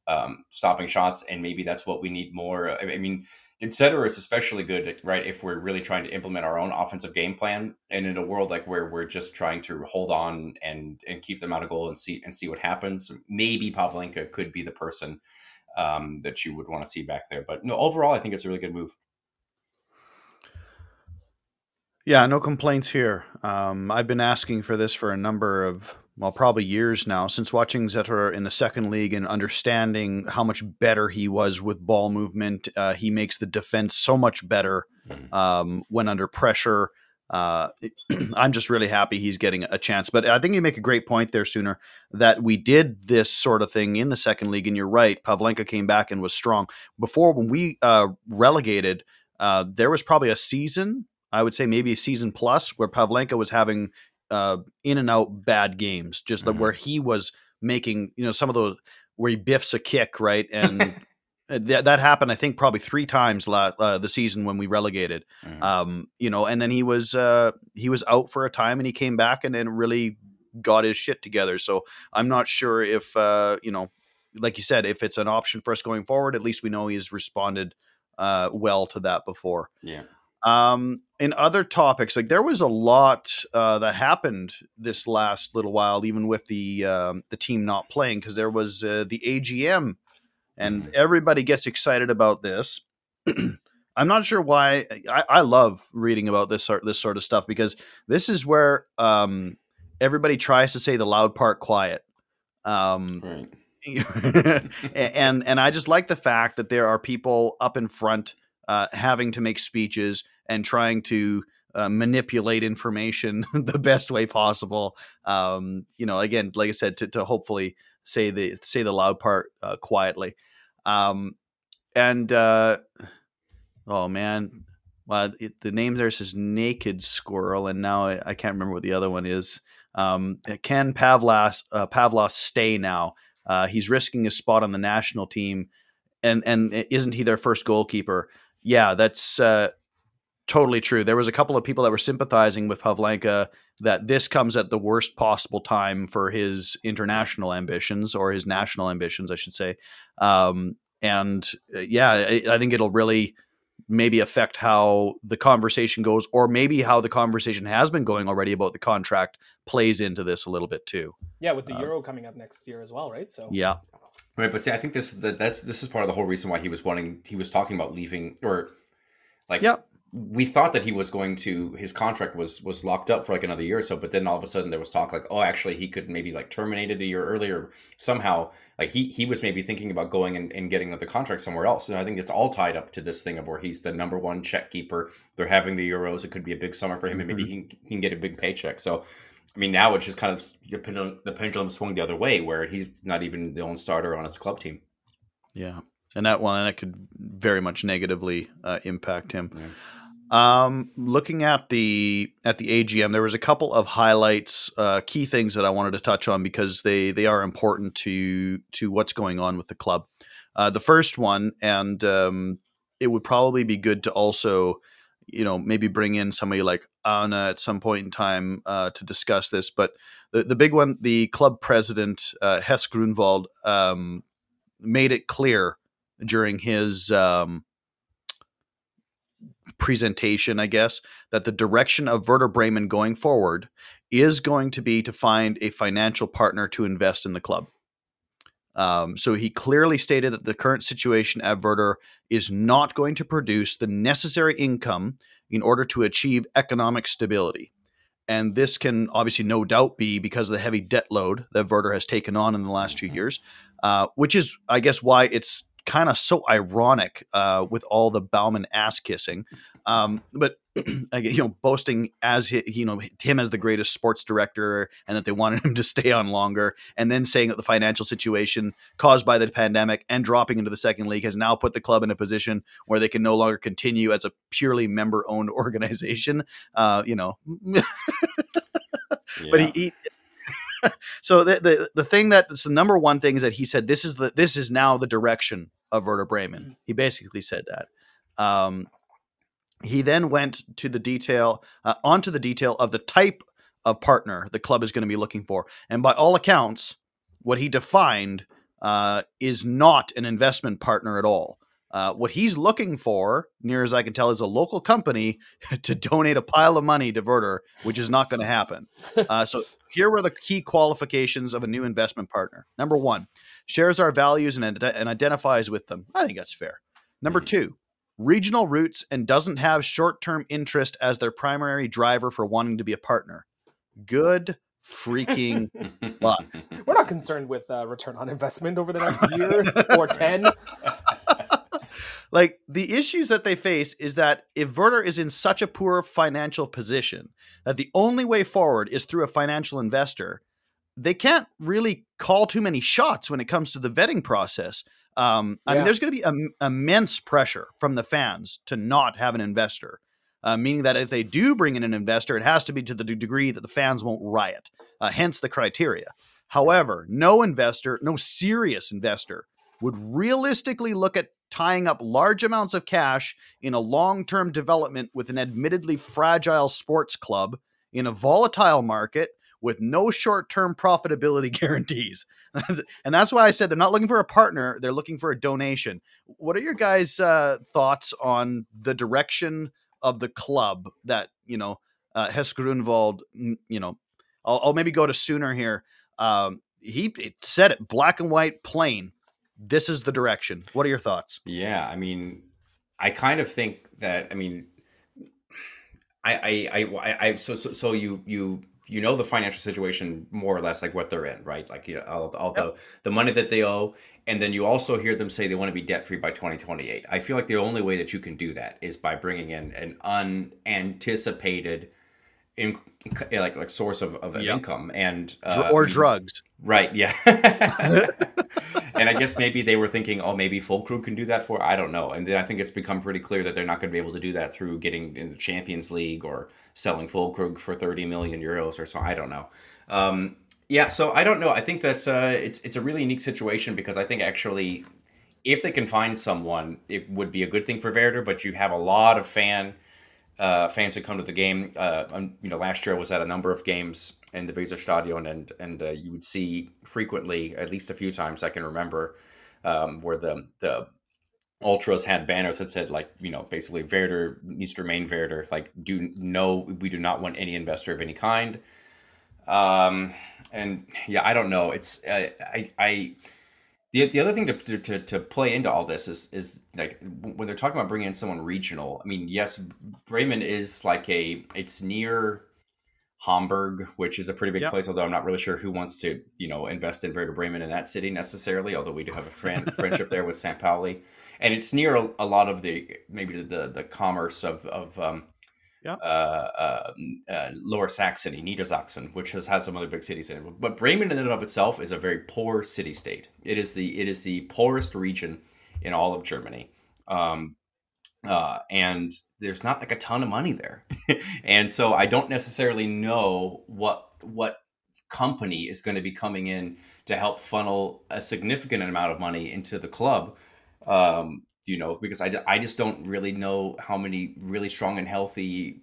um, stopping shots and maybe that's what we need more. I mean, Zetterer is especially good, right? If we're really trying to implement our own offensive game plan, and in a world like where we're just trying to hold on and and keep them out of goal and see and see what happens, maybe Pavlenka could be the person um, that you would want to see back there. But no, overall, I think it's a really good move. Yeah, no complaints here. Um, I've been asking for this for a number of well, probably years now since watching Zetterer in the second league and understanding how much better he was with ball movement. Uh, he makes the defense so much better Mhm. um, when under pressure. Uh, I'm just really happy he's getting a chance. But I think you make a great point there, Sooner, that we did this sort of thing in the second league. And you're right, Pavlenka came back and was strong. Before, when we uh, relegated, uh, there was probably a season, I would say maybe a season plus, where Pavlenka was having uh, in and out bad games, just Mhm. where he was making, you know, some of those where he biffs a kick, right? And uh, that, that happened, I think, probably three times la- uh, the season when we relegated. Mhm. Um, you know, and then he was uh, he was out for a time, and he came back and then really got his shit together. So I'm not sure if uh, you know, like you said, if it's an option for us going forward. At least we know he's responded uh, well to that before. yeah. Um, in other topics, like there was a lot uh, that happened this last little while, even with the um, the team not playing, because there was uh, the AGM, and Mhm. everybody gets excited about this. I'm not sure why. I, I love reading about this sort this sort of stuff because this is where um, everybody tries to say the loud part quiet. Um, Right. and and I just like the fact that there are people up in front uh, having to make speeches and trying to uh, manipulate information the best way possible. Um, you know, again, like I said, to, to hopefully say the say the loud part uh, quietly. Um, and uh, oh man, well, it, the name there says Naked Squirrel, and now I, I can't remember what the other one is. Um, can Pavlos uh, Pavlos stay now? Uh, he's risking his spot on the national team, and and isn't he their first goalkeeper? Yeah, that's uh, totally true. There was a couple of people that were sympathizing with Pavlenka that this comes at the worst possible time for his international ambitions or his national ambitions, I should say. Um, and uh, yeah, I, I think it'll really maybe affect how the conversation goes, or maybe how the conversation has been going already about the contract plays into this a little bit too. Yeah, with the Uh, Euro coming up next year as well, right? So Yeah. Right, but see, I think this that, that's this is part of the whole reason why he was wanting. He was talking about leaving, or like, Yep. we thought that he was going to his contract was was locked up for like another year or so, but then all of a sudden there was talk like, oh, actually he could maybe like terminate it a year earlier somehow. Like he he was maybe thinking about going and, and getting another contract somewhere else. And I think it's all tied up to this thing of where he's the number one Czech keeper. They're having the Euros. It could be a big summer for him, and maybe mm-hmm. he, can- he can get a big paycheck. So. I mean, now it's just kind of the pendulum, the pendulum swung the other way, where he's not even the only starter on his club team. Yeah, and that one that could very much negatively uh, impact him. Yeah. Um, looking at the at the AGM, there was a couple of highlights, uh, key things that I wanted to touch on because they they are important to to what's going on with the club. Uh, the first one, and um, it would probably be good to also, you know, maybe bring in somebody like Anna at some point in time uh, to discuss this. But the the big one, the club president uh, Hess-Grünwald um, made it clear during his um, presentation, I guess, that the direction of Werder Bremen going forward is going to be to find a financial partner to invest in the club. Um, so he clearly stated that the current situation at Werder is not going to produce the necessary income in order to achieve economic stability. And this can obviously no doubt be because of the heavy debt load that Werder has taken on in the last few years, uh, which is, I guess, why it's kind of so ironic uh, with all the Baumann ass kissing. Um, but you know, boasting as hi, you know him as the greatest sports director, and that they wanted him to stay on longer, and then saying that the financial situation caused by the pandemic and dropping into the second league has now put the club in a position where they can no longer continue as a purely member-owned organization. Uh, you know, but he, he so the, the the thing that's the number one thing is that he said this is the this is now the direction of Werder Bremen. He basically said that. Um, he then went to the detail uh, onto the detail of the type of partner the club is going to be looking for, and by all accounts, what he defined uh, is not an investment partner at all. Uh, what he's looking for, near as I can tell, is a local company to donate a pile of money to Werder which is not going to happen. Uh, so here were the key qualifications of a new investment partner. Number one, shares our values and, and identifies with them. I think that's fair. Number Mhm. two, regional roots and doesn't have short term interest as their primary driver for wanting to be a partner. Good freaking luck. We're not concerned with uh, return on investment over the next year or 10. like the issues that they face is that if Werder is in such a poor financial position that the only way forward is through a financial investor, they can't really call too many shots when it comes to the vetting process. Um, I mean, there's going to be im- immense pressure from the fans to not have an investor, uh, meaning that if they do bring in an investor, it has to be to the degree that the fans won't riot. Uh, hence the criteria. However, no investor, no serious investor, would realistically look at tying up large amounts of cash in a long term development with an admittedly fragile sports club in a volatile market with no short term profitability guarantees. and that's why I said they're not looking for a partner, they're looking for a donation. What are your guys' uh, thoughts on the direction of the club that, you know, uh, Grünwald, you know, I'll, I'll maybe go to Sooner here. Um, he it said it black and white, plain. This is the direction. What are your thoughts? Yeah, I mean, I kind of think that. I mean, I, I, I, I so, so, so you, you, you know the financial situation more or less, like what they're in, right? Like you know, all, all the the money that they owe, and then you also hear them say they want to be debt free by 2028. I feel like the only way that you can do that is by bringing in an unanticipated. In, like like source of, of Yep. income and uh, or drugs? Right, yeah. and I guess maybe they were thinking, oh, maybe Füllkrug can do that for. I don't know. And then I think it's become pretty clear that they're not going to be able to do that through getting in the Champions League or selling Füllkrug for thirty million euros or so. I don't know. Um, yeah, so I don't know. I think that uh, it's it's a really unique situation because I think actually, if they can find someone, it would be a good thing for Werder. But you have a lot of fan uh, fans who come to the game. Uh, um, you know, last year I was at a number of games in the Weser Stadion, and and uh, you would see frequently, at least a few times I can remember, um, where the the ultras had banners that said like you know basically Werder needs to remain Werder. Like, do no, we do not want any investor of any kind. Um, and yeah, I don't know. It's I I. The, the other thing to, to, to play into all this is is like when they're talking about bringing in someone regional. I mean, yes, Bremen is like a it's near Hamburg, which is a pretty big Yep. place. Although I'm not really sure who wants to you know invest in Werder Bremen in that city necessarily. Although we do have a friend friendship there with St. Pauli, and it's near a, a lot of the maybe the the commerce of of um, Yep. uh, uh, uh, Lower Saxony, Niedersachsen, which has, has some other big cities in it. But Bremen, in and of itself, is a very poor city state. It is the it is the poorest region in all of Germany, um, uh, and there's not like a ton of money there, and so I don't necessarily know what what company is going to be coming in to help funnel a significant amount of money into the club. Um, you know, because I, I just don't really know how many really strong and healthy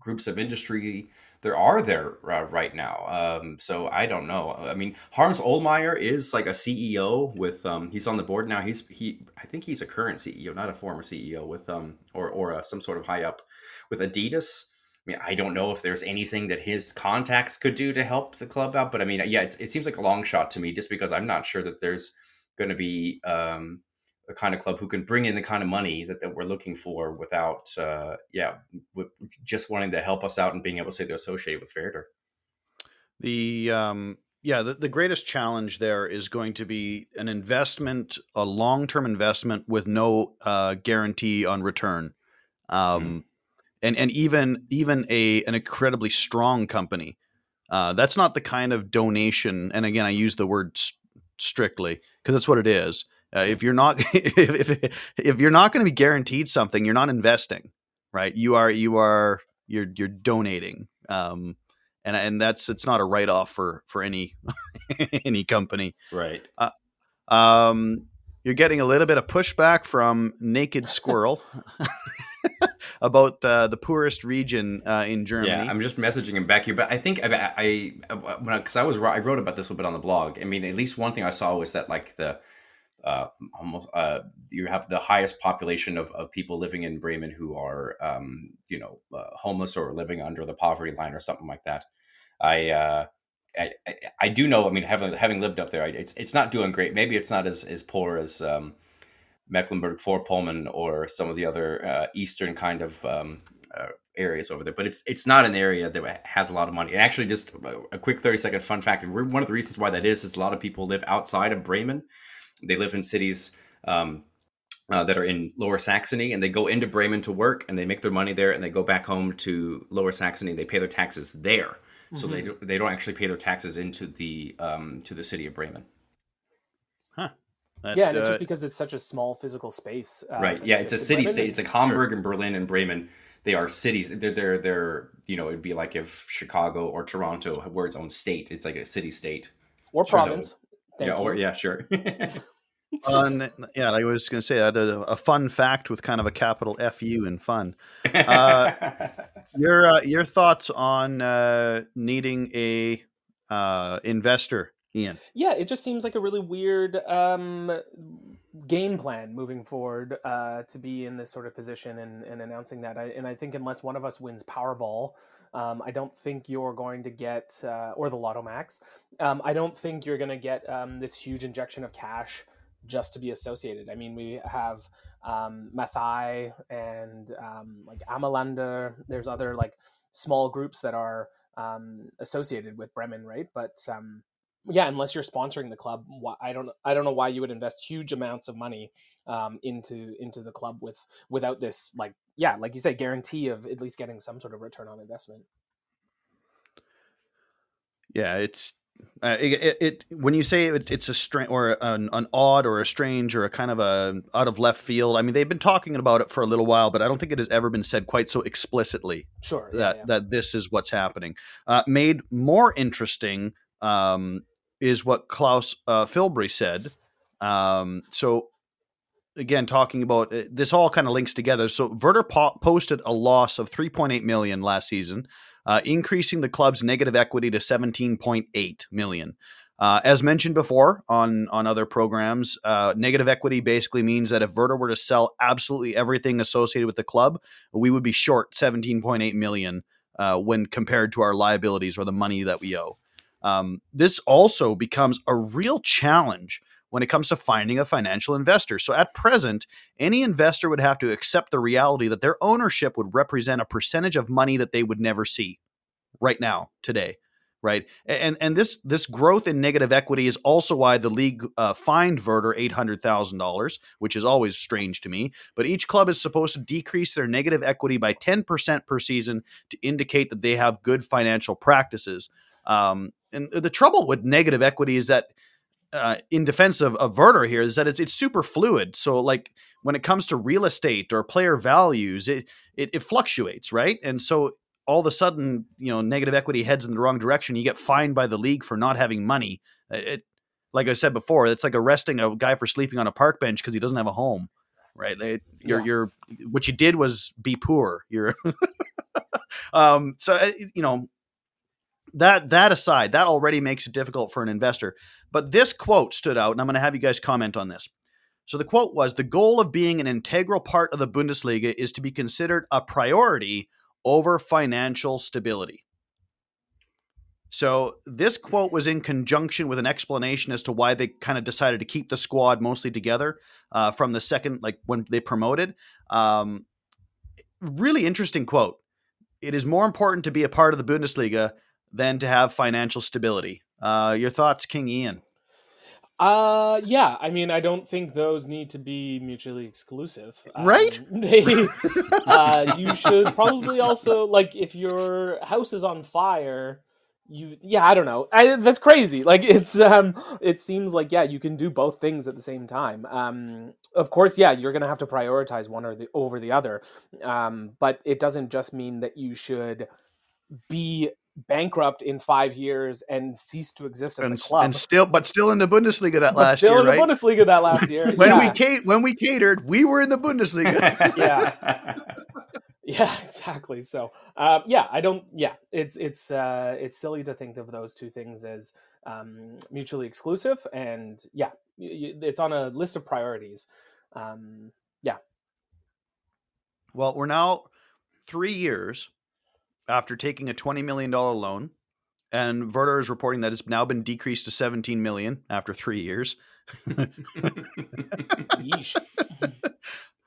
groups of industry there are there uh, right now. Um, so I don't know. I mean, Harms Ohlmeyer is like a CEO with um, he's on the board now. He's he I think he's a current CEO, not a former CEO with um or or uh, some sort of high up with Adidas. I mean, I don't know if there's anything that his contacts could do to help the club out, but I mean, yeah, it seems like a long shot to me, just because I'm not sure that there's going to be um, a kind of club who can bring in the kind of money that, that we're looking for without, uh, yeah, with just wanting to help us out and being able to say they're associated with Werder. The um, yeah, the, the greatest challenge there is going to be an investment, a long term investment with no uh, guarantee on return, um, and and even even a an incredibly strong company. Uh, that's not the kind of donation. And again, I use the word strictly because that's what it is. Uh, if you're not if, if, if you're not going to be guaranteed something, you're not investing, right? You are you are you're you're donating. Um, and and that's it's not a write off for for any any company. Right. Um, you're getting a little bit of pushback from Naked Squirrel about uh, the poorest region uh, in Germany. Yeah, I'm just messaging him back here, but I think I, I because I, was I wrote about this a little bit on the blog. I mean, at least one thing I saw was that like the uh, almost uh, you have the highest population of, of people living in Bremen who are um, you know uh, homeless or living under the poverty line or something like that. I. Uh, I, I, I do know. I mean, having having lived up there, it's it's not doing great. Maybe it's not as, as poor as um, Mecklenburg-Vorpommern or some of the other uh, eastern kind of um, uh, areas over there, but it's it's not an area that has a lot of money. And actually, just a quick thirty second fun fact: one of the reasons why that is is a lot of people live outside of Bremen. They live in cities. Um, uh, that are in Lower Saxony, and they go into Bremen to work, and they make their money there, and they go back home to Lower Saxony. And they pay their taxes there, so mm-hmm. they do, they don't actually pay their taxes into the um, to the city of Bremen. Huh. That, yeah, and uh, it's just because it's such a small physical space. Uh, right. Yeah, it's a city state. It's like Hamburg and Berlin and Bremen. They are cities. They're, they're they're you know it'd be like if Chicago or Toronto were its own state. It's like a city state or province. So, yeah. You. Or yeah, sure. fun, yeah, I was going to say, I had a, a, fun fact with kind of a capital "fu" in fun. Uh, your uh, your thoughts on uh, needing a uh, investor, Iain? Yeah, it just seems like a really weird um, game plan moving forward uh, to be in this sort of position and, and announcing that. I, and I think unless one of us wins Powerball. Um, I don't think you're going to get, uh, or the Lotto Max. Um, I don't think you're going to get um, this huge injection of cash just to be associated. I mean, we have um, Mathai and um, like Amalander. There's other like small groups that are um, associated with Bremen, right? But um, yeah, unless you're sponsoring the club, I don't I don't know why you would invest huge amounts of money um, into into the club with without this like yeah, like you say, guarantee of at least getting some sort of return on investment. Yeah, it's uh, it, it, it, when you say it, it's a strange or an, an, odd or a strange or a kind of a out of left field. I mean, they've been talking about it for a little while, but I don't think it has ever been said quite so explicitly. Sure, that yeah. that this is what's happening. Uh, made more interesting um, is what Klaus uh, Filbry said. Um, so again, talking about uh, this, all kind of links together. So Werder po- posted a loss of 3.8 million last season uh, increasing the club's negative equity to 17.8 million. Uh, as mentioned before on on other programs, uh, negative equity basically means that if Werder were to sell absolutely everything associated with the club, we would be short 17.8 million uh, when compared to our liabilities or the money that we owe. Um, this also becomes a real challenge when it comes to finding a financial investor. So at present, any investor would have to accept the reality that their ownership would represent a percentage of money that they would never see right now, today. Right, and and this this growth in negative equity is also why the league uh, fined thousand dollars, which is always strange to me. But each club is supposed to decrease their negative equity by ten percent per season to indicate that they have good financial practices. Um, and the trouble with negative equity is that uh, in defense of, of Werder here is that it's it's super fluid. So like when it comes to real estate or player values, it, it it, fluctuates, right? And so all of a sudden, you know, negative equity heads in the wrong direction. You get fined by the league for not having money. It, like I said before, it's like arresting a guy for sleeping on a park bench because he doesn't have a home, right? It, you're, yeah. you're, what you did was be poor. You're, um, so uh, you know, that that aside, that already makes it difficult for an investor. But this quote stood out, and I'm going to have you guys comment on this. So the quote was The goal of being an integral part of the Bundesliga is to be considered a priority over financial stability. So this quote was in conjunction with an explanation as to why they kind of decided to keep the squad mostly together uh, from the second, like when they promoted. Um, really interesting quote. It is more important to be a part of the Bundesliga than to have financial stability. Uh, your thoughts, King Iain? Uh, yeah. I mean, I don't think those need to be mutually exclusive. Right? Um, they, uh, you should probably also like if your house is on fire. You, yeah, I don't know. I, that's crazy. Like it's, um, it seems like yeah, you can do both things at the same time. Um, of course, yeah, you're gonna have to prioritize one or the over the other. Um, but it doesn't just mean that you should be bankrupt in five years and cease to exist as and, a club. And still, but still in the Bundesliga that but last still year, in right? the Bundesliga that last year. when yeah. we ca- when we catered, we were in the Bundesliga. yeah. Yeah, exactly. So, uh, yeah, I don't. Yeah, it's it's uh, it's silly to think of those two things as um, mutually exclusive, and yeah, it's on a list of priorities. Um, yeah. Well, we're now three years after taking a $20 million loan. And Werder is reporting that it's now been decreased to 17 million after three years.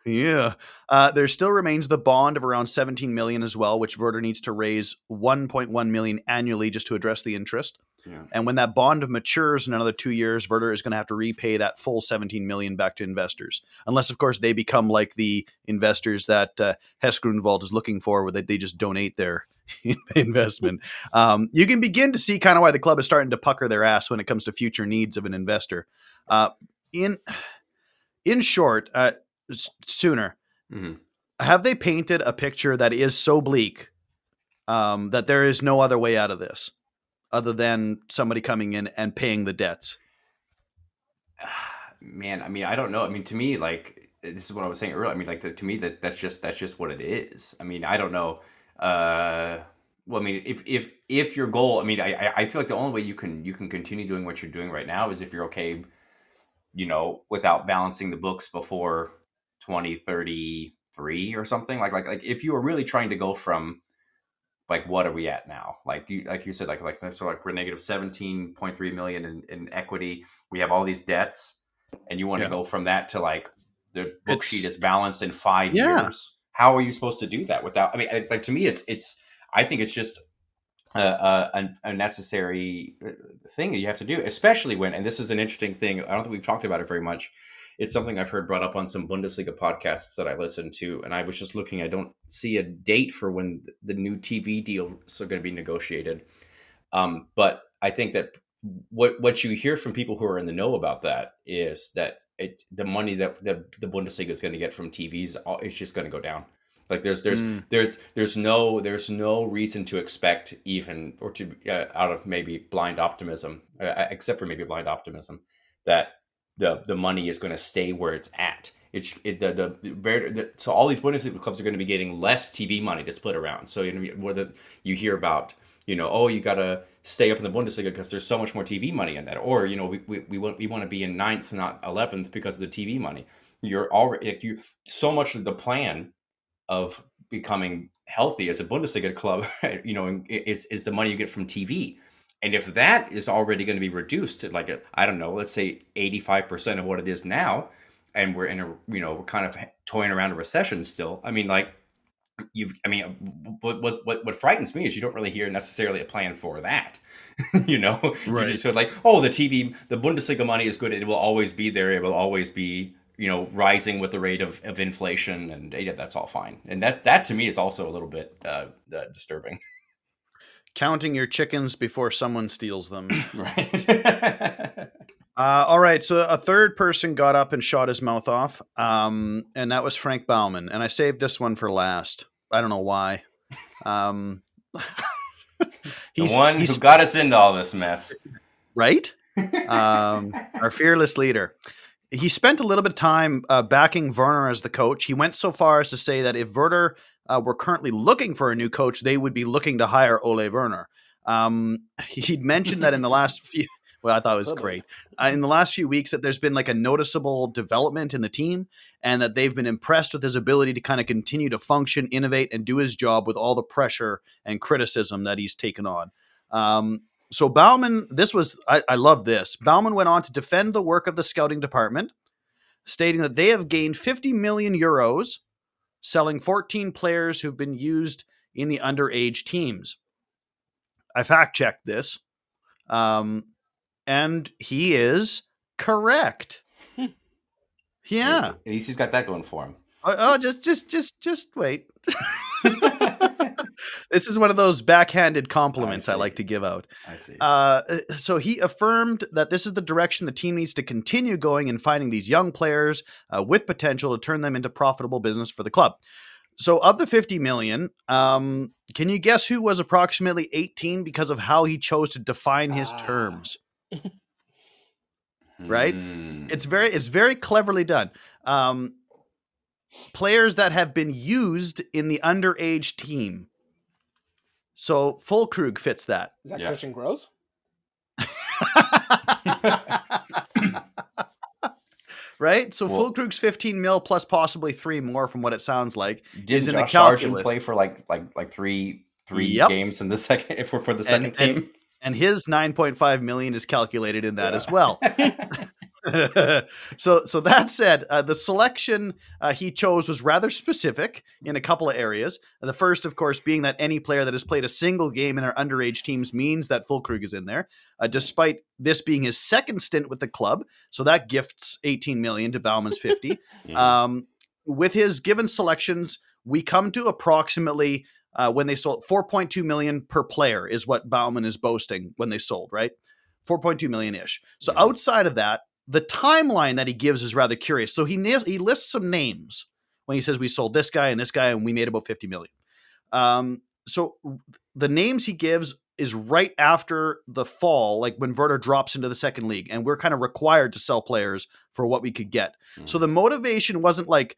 Yeah. Uh, there still remains the bond of around 17 million as well, which Werder needs to raise 1.1 million annually just to address the interest. Yeah. And when that bond matures in another two years, Werder is going to have to repay that full 17 million back to investors, unless, of course, they become like the investors that uh, Hess-Grünwald is looking for, where they, they just donate their investment. Um, you can begin to see kind of why the club is starting to pucker their ass when it comes to future needs of an investor. Uh, in in short, uh, sooner Mhm. have they painted a picture that is so bleak um, that there is no other way out of this other than somebody coming in and paying the debts? man i mean i don't know. I mean to me like this is what i was saying earlier. I mean like to, to me that that's just that's just what it is. I mean i don't know uh well i mean if if if your goal i mean i I- feel like the only way you can you can continue doing what you're doing right now is if you're okay you know without balancing the books before 2033 or something. Like like like if you were really trying to go from like what are we at now like you like you said like like so like we're negative 17.3 million in, in equity we have all these debts and you want Yeah. to go from that to like the book sheet is balanced in five Yeah. years how are you supposed to do that without i mean like to me it's it's i think it's just a, a, a necessary uh, thing that you have to do especially when and this is an interesting thing i don't think we've talked about it very much it's something I've heard brought up on some Bundesliga podcasts that I listen to, and I was just looking. I don't see a date for when the new TV deals are going to be negotiated, um, but I think that what what you hear from people who are in the know about that is that it the money that the, the Bundesliga is going to get from TVs it's just going to go down. Like there's there's Mm. there's there's no there's no reason to expect even or to uh, out of maybe blind optimism, uh, except for maybe blind optimism, that the the money is going to stay where it's at. It's it, the, the the so all these Bundesliga clubs are going to be getting less TV money to split around. So you know whether you hear about you know oh you got to stay up in the Bundesliga because there's so much more TV money in that, or you know we we, we want we want to be in ninth not eleventh because of the TV money. You're already like you so much of the plan of becoming healthy as a Bundesliga club, you know, is is the money you get from TV. And if that is already going to be reduced to like a, I don't know, let's say 85% of what it is now, and we're in a, you know, we're kind of toying around a recession still. I mean, like, you've, I mean, what, what, what, what frightens me is you don't really hear necessarily a plan for that. you know, Right. you just feel like, oh, the TV, the Bundesliga money is good. It will always be there. It will always be, you know, rising with the rate of, of inflation. And yeah, that's all fine. And that, that to me is also a little bit uh, uh, disturbing. Counting your chickens before someone steals them. Right. Uh, all right, so a third person got up and shot his mouth off, um, and that was Frank Baumann. And I saved this one for last. I don't know why. Um, the one who got us into all this mess. right? Um, our fearless leader. He spent a little bit of time uh, backing Werner as the coach. He went so far as to say that if Werder uh, were currently looking for a new coach, they would be looking to hire Ole Werner. Um, he'd mentioned that in the last few. Well, I thought it was great. Uh, in the last few weeks, that there's been like a noticeable development in the team, and that they've been impressed with his ability to kind of continue to function, innovate, and do his job with all the pressure and criticism that he's taken on. Um, so Baumann, this was I, I love this. Baumann went on to defend the work of the scouting department, stating that they have gained 50 million euros selling 14 players who've been used in the underage teams. I fact checked this, um, and he is correct. yeah. At least he's got that going for him. Oh, oh, just, just, just, just wait. this is one of those backhanded compliments I, see. like to give out. I see. Uh, so he affirmed that this is the direction the team needs to continue going in finding these young players uh, with potential to turn them into profitable business for the club. So, of the 50 million, um, can you guess who was approximately 18 because of how he chose to define his Ah. terms? right? Hmm. It's very, it's very cleverly done. Um, players that have been used in the underage team. So Füllkrug fits that. Is that Yeah. Christian Gross? right? So Well- Füllkrug's 15 mil plus possibly three more from what it sounds like Didn't is in the Josh Sargent calculus. play for like like like three three Yep. games in the second if we're for the second And- team? and- and his 9.5 million is calculated in that Yeah. as well. so, so that said, uh, the selection uh, he chose was rather specific in a couple of areas. The first, of course, being that any player that has played a single game in our underage teams means that Füllkrug is in there, uh, despite this being his second stint with the club. So that gifts 18 million to Baumann's 50. um, with his given selections, we come to approximately uh, when they sold 4.2 million per player is what Baumann is boasting when they sold, right? 4.2 million ish. So outside of that, the timeline that he gives is rather curious. So he he lists some names when he says we sold this guy and this guy and we made about 50 million. Um, so the names he gives is right after the fall, like when Werder drops into the second league, and we're kind of required to sell players for what we could get. Mm-hmm. So the motivation wasn't like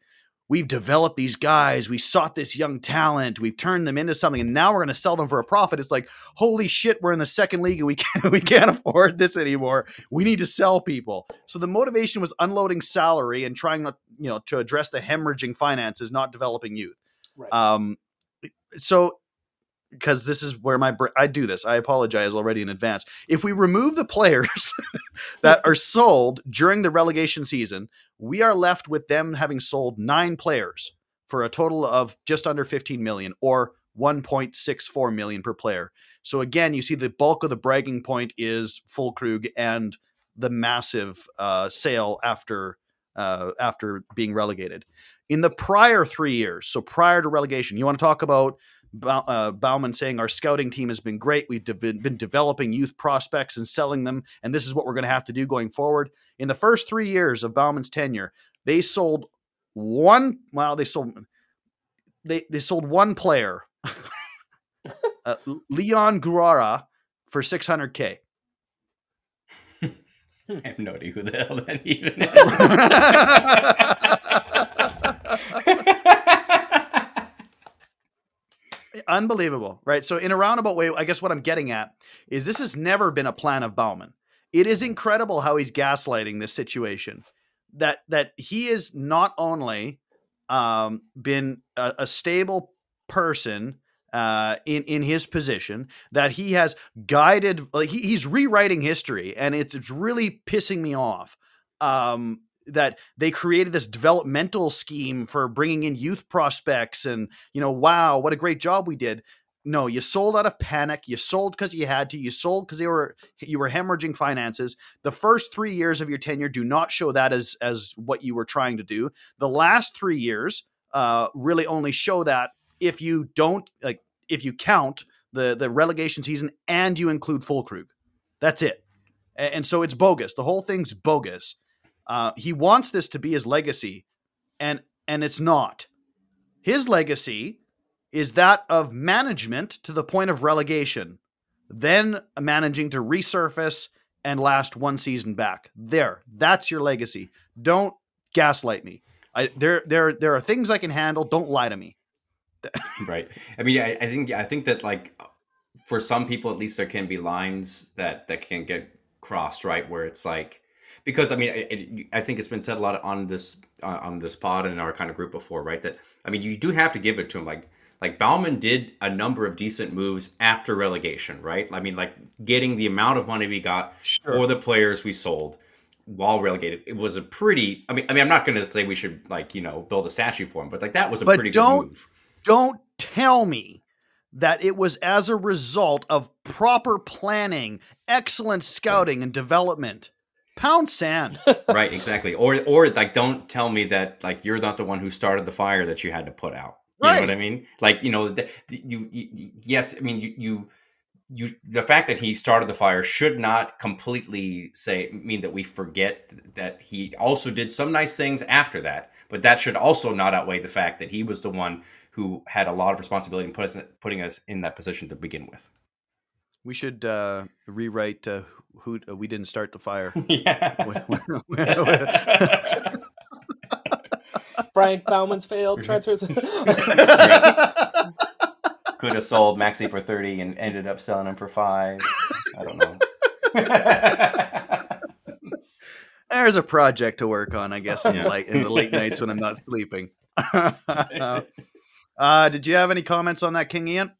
we've developed these guys, we sought this young talent, we've turned them into something, and now we're going to sell them for a profit. It's like, holy shit, we're in the second league and we can't we can't afford this anymore. We need to sell people. So the motivation was unloading salary and trying not, you know, to address the hemorrhaging finances, not developing youth. Right. Um, so because this is where my I do this. I apologize already in advance. If we remove the players that are sold during the relegation season, we are left with them having sold nine players for a total of just under 15 million or 1.64 million per player. So again, you see the bulk of the bragging point is Füllkrug and the massive uh, sale after uh, after being relegated. In the prior three years, so prior to relegation, you want to talk about uh, Baumann saying our scouting team has been great. We've de- been developing youth prospects and selling them, and this is what we're going to have to do going forward. In the first three years of Baumann's tenure, they sold one. Well, they sold they they sold one player, uh, Leon Guwara, for six hundred k. I have no idea who the hell that even is. Unbelievable, right? So in a roundabout way, I guess what I'm getting at is this has never been a plan of Baumann. It is incredible how he's gaslighting this situation. That that he is not only um, been a, a stable person uh, in in his position that he has guided. Like he, he's rewriting history, and it's it's really pissing me off. Um, that they created this developmental scheme for bringing in youth prospects and you know wow what a great job we did. No you sold out of panic. You sold because you had to. You sold because they were you were hemorrhaging finances. The first three years of your tenure do not show that as as what you were trying to do. The last three years uh really only show that if you don't like if you count the the relegation season and you include full Füllkrug. That's it. And so it's bogus. The whole thing's bogus uh, he wants this to be his legacy, and and it's not. His legacy is that of management to the point of relegation, then managing to resurface and last one season back. There, that's your legacy. Don't gaslight me. I, there, there, there are things I can handle. Don't lie to me. right. I mean, I, I think, I think that like for some people, at least, there can be lines that that can get crossed, right? Where it's like, because I mean, it, it, I think it's been said a lot on this uh, on this pod and in our kind of group before, right? That I mean, you do have to give it to him. Like like Baumann did a number of decent moves after relegation, right? I mean, like getting the amount of money we got sure. for the players we sold while relegated, it was a pretty. I mean, I mean, I'm not going to say we should like you know build a statue for him, but like that was a but pretty don't, good move. Don't tell me that it was as a result of proper planning, excellent scouting and development pound sand. Right exactly. Or or like don't tell me that like you're not the one who started the fire that you had to put out. You right. know what i mean? Like you know the, the, you, you, yes i mean you you you the fact that he started the fire should not completely say mean that we forget that he also did some nice things after that but that should also not outweigh the fact that he was the one who had a lot of responsibility in put us, putting us in that position to begin with. We should uh, rewrite uh, who uh, we didn't start the fire. Frank Baumann's failed mm-hmm. transfers. Could have sold Maxi for thirty and ended up selling him for five. I don't know. There's a project to work on, I guess, in, yeah. in the late nights when I'm not sleeping. uh, did you have any comments on that, King Iain?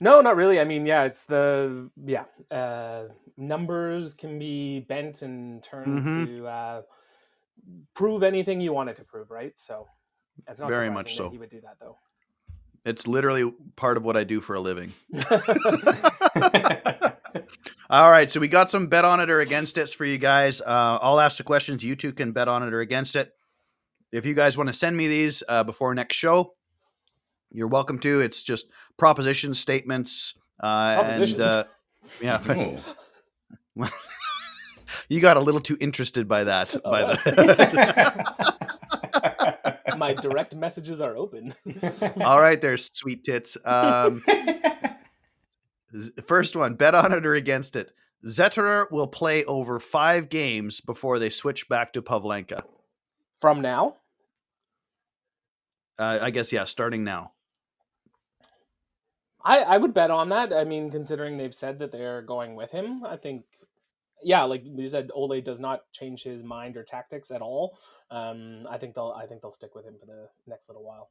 No, not really. I mean, yeah, it's the yeah uh, numbers can be bent and turned Mhm. to uh, prove anything you want it to prove, right? So it's not Very much so. He would do that though. It's literally part of what I do for a living. All right, so we got some bet on it or against it for you guys. Uh, I'll ask the questions. You two can bet on it or against it. If you guys want to send me these uh, before next show, you're welcome to. It's just proposition statements. Uh, and uh, yeah, but you got a little too interested by that. by Oh. the My direct messages are open. All right, there's sweet tits. Um, first one, bet on it or against it. Zetterer will play over five games before they switch back to Pavlenka. From now, Uh, I guess yeah, starting now. I I would bet on that. I mean, considering they've said that they're going with him, I think. Yeah, like you said, Ole does not change his mind or tactics at all. Um, I think they'll I think they'll stick with him for the next little while.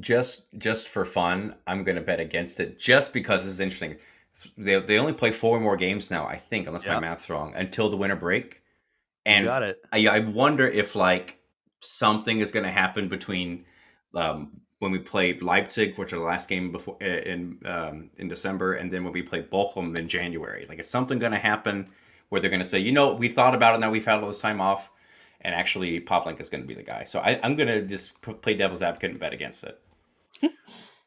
just just for fun, I'm going to bet against it just because this is interesting. They, they only play four more games now, I think, unless Yeah. my math's wrong, until the winter break. You And got it. I, I wonder if like something is going to happen between um, when we play Leipzig, which are the last game before uh, in um, in December, and then when we play Bochum in January. Like, is something going to happen where they're going to say, you know, we've thought about it now, we've had all this time off, and actually Pavlenka is going to be the guy. So I, I'm going to just p- play devil's advocate and bet against it.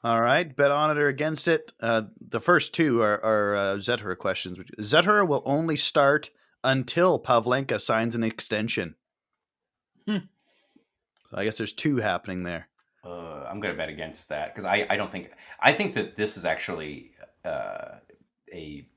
All right, bet on it or against it. Uh, the first two are, are uh, Zetterer questions. Zetterer will only start until Pavlenka signs an extension. Hmm. So I guess there's two happening there. Uh, I'm going to bet against that because I, I don't think I think that this is actually uh, a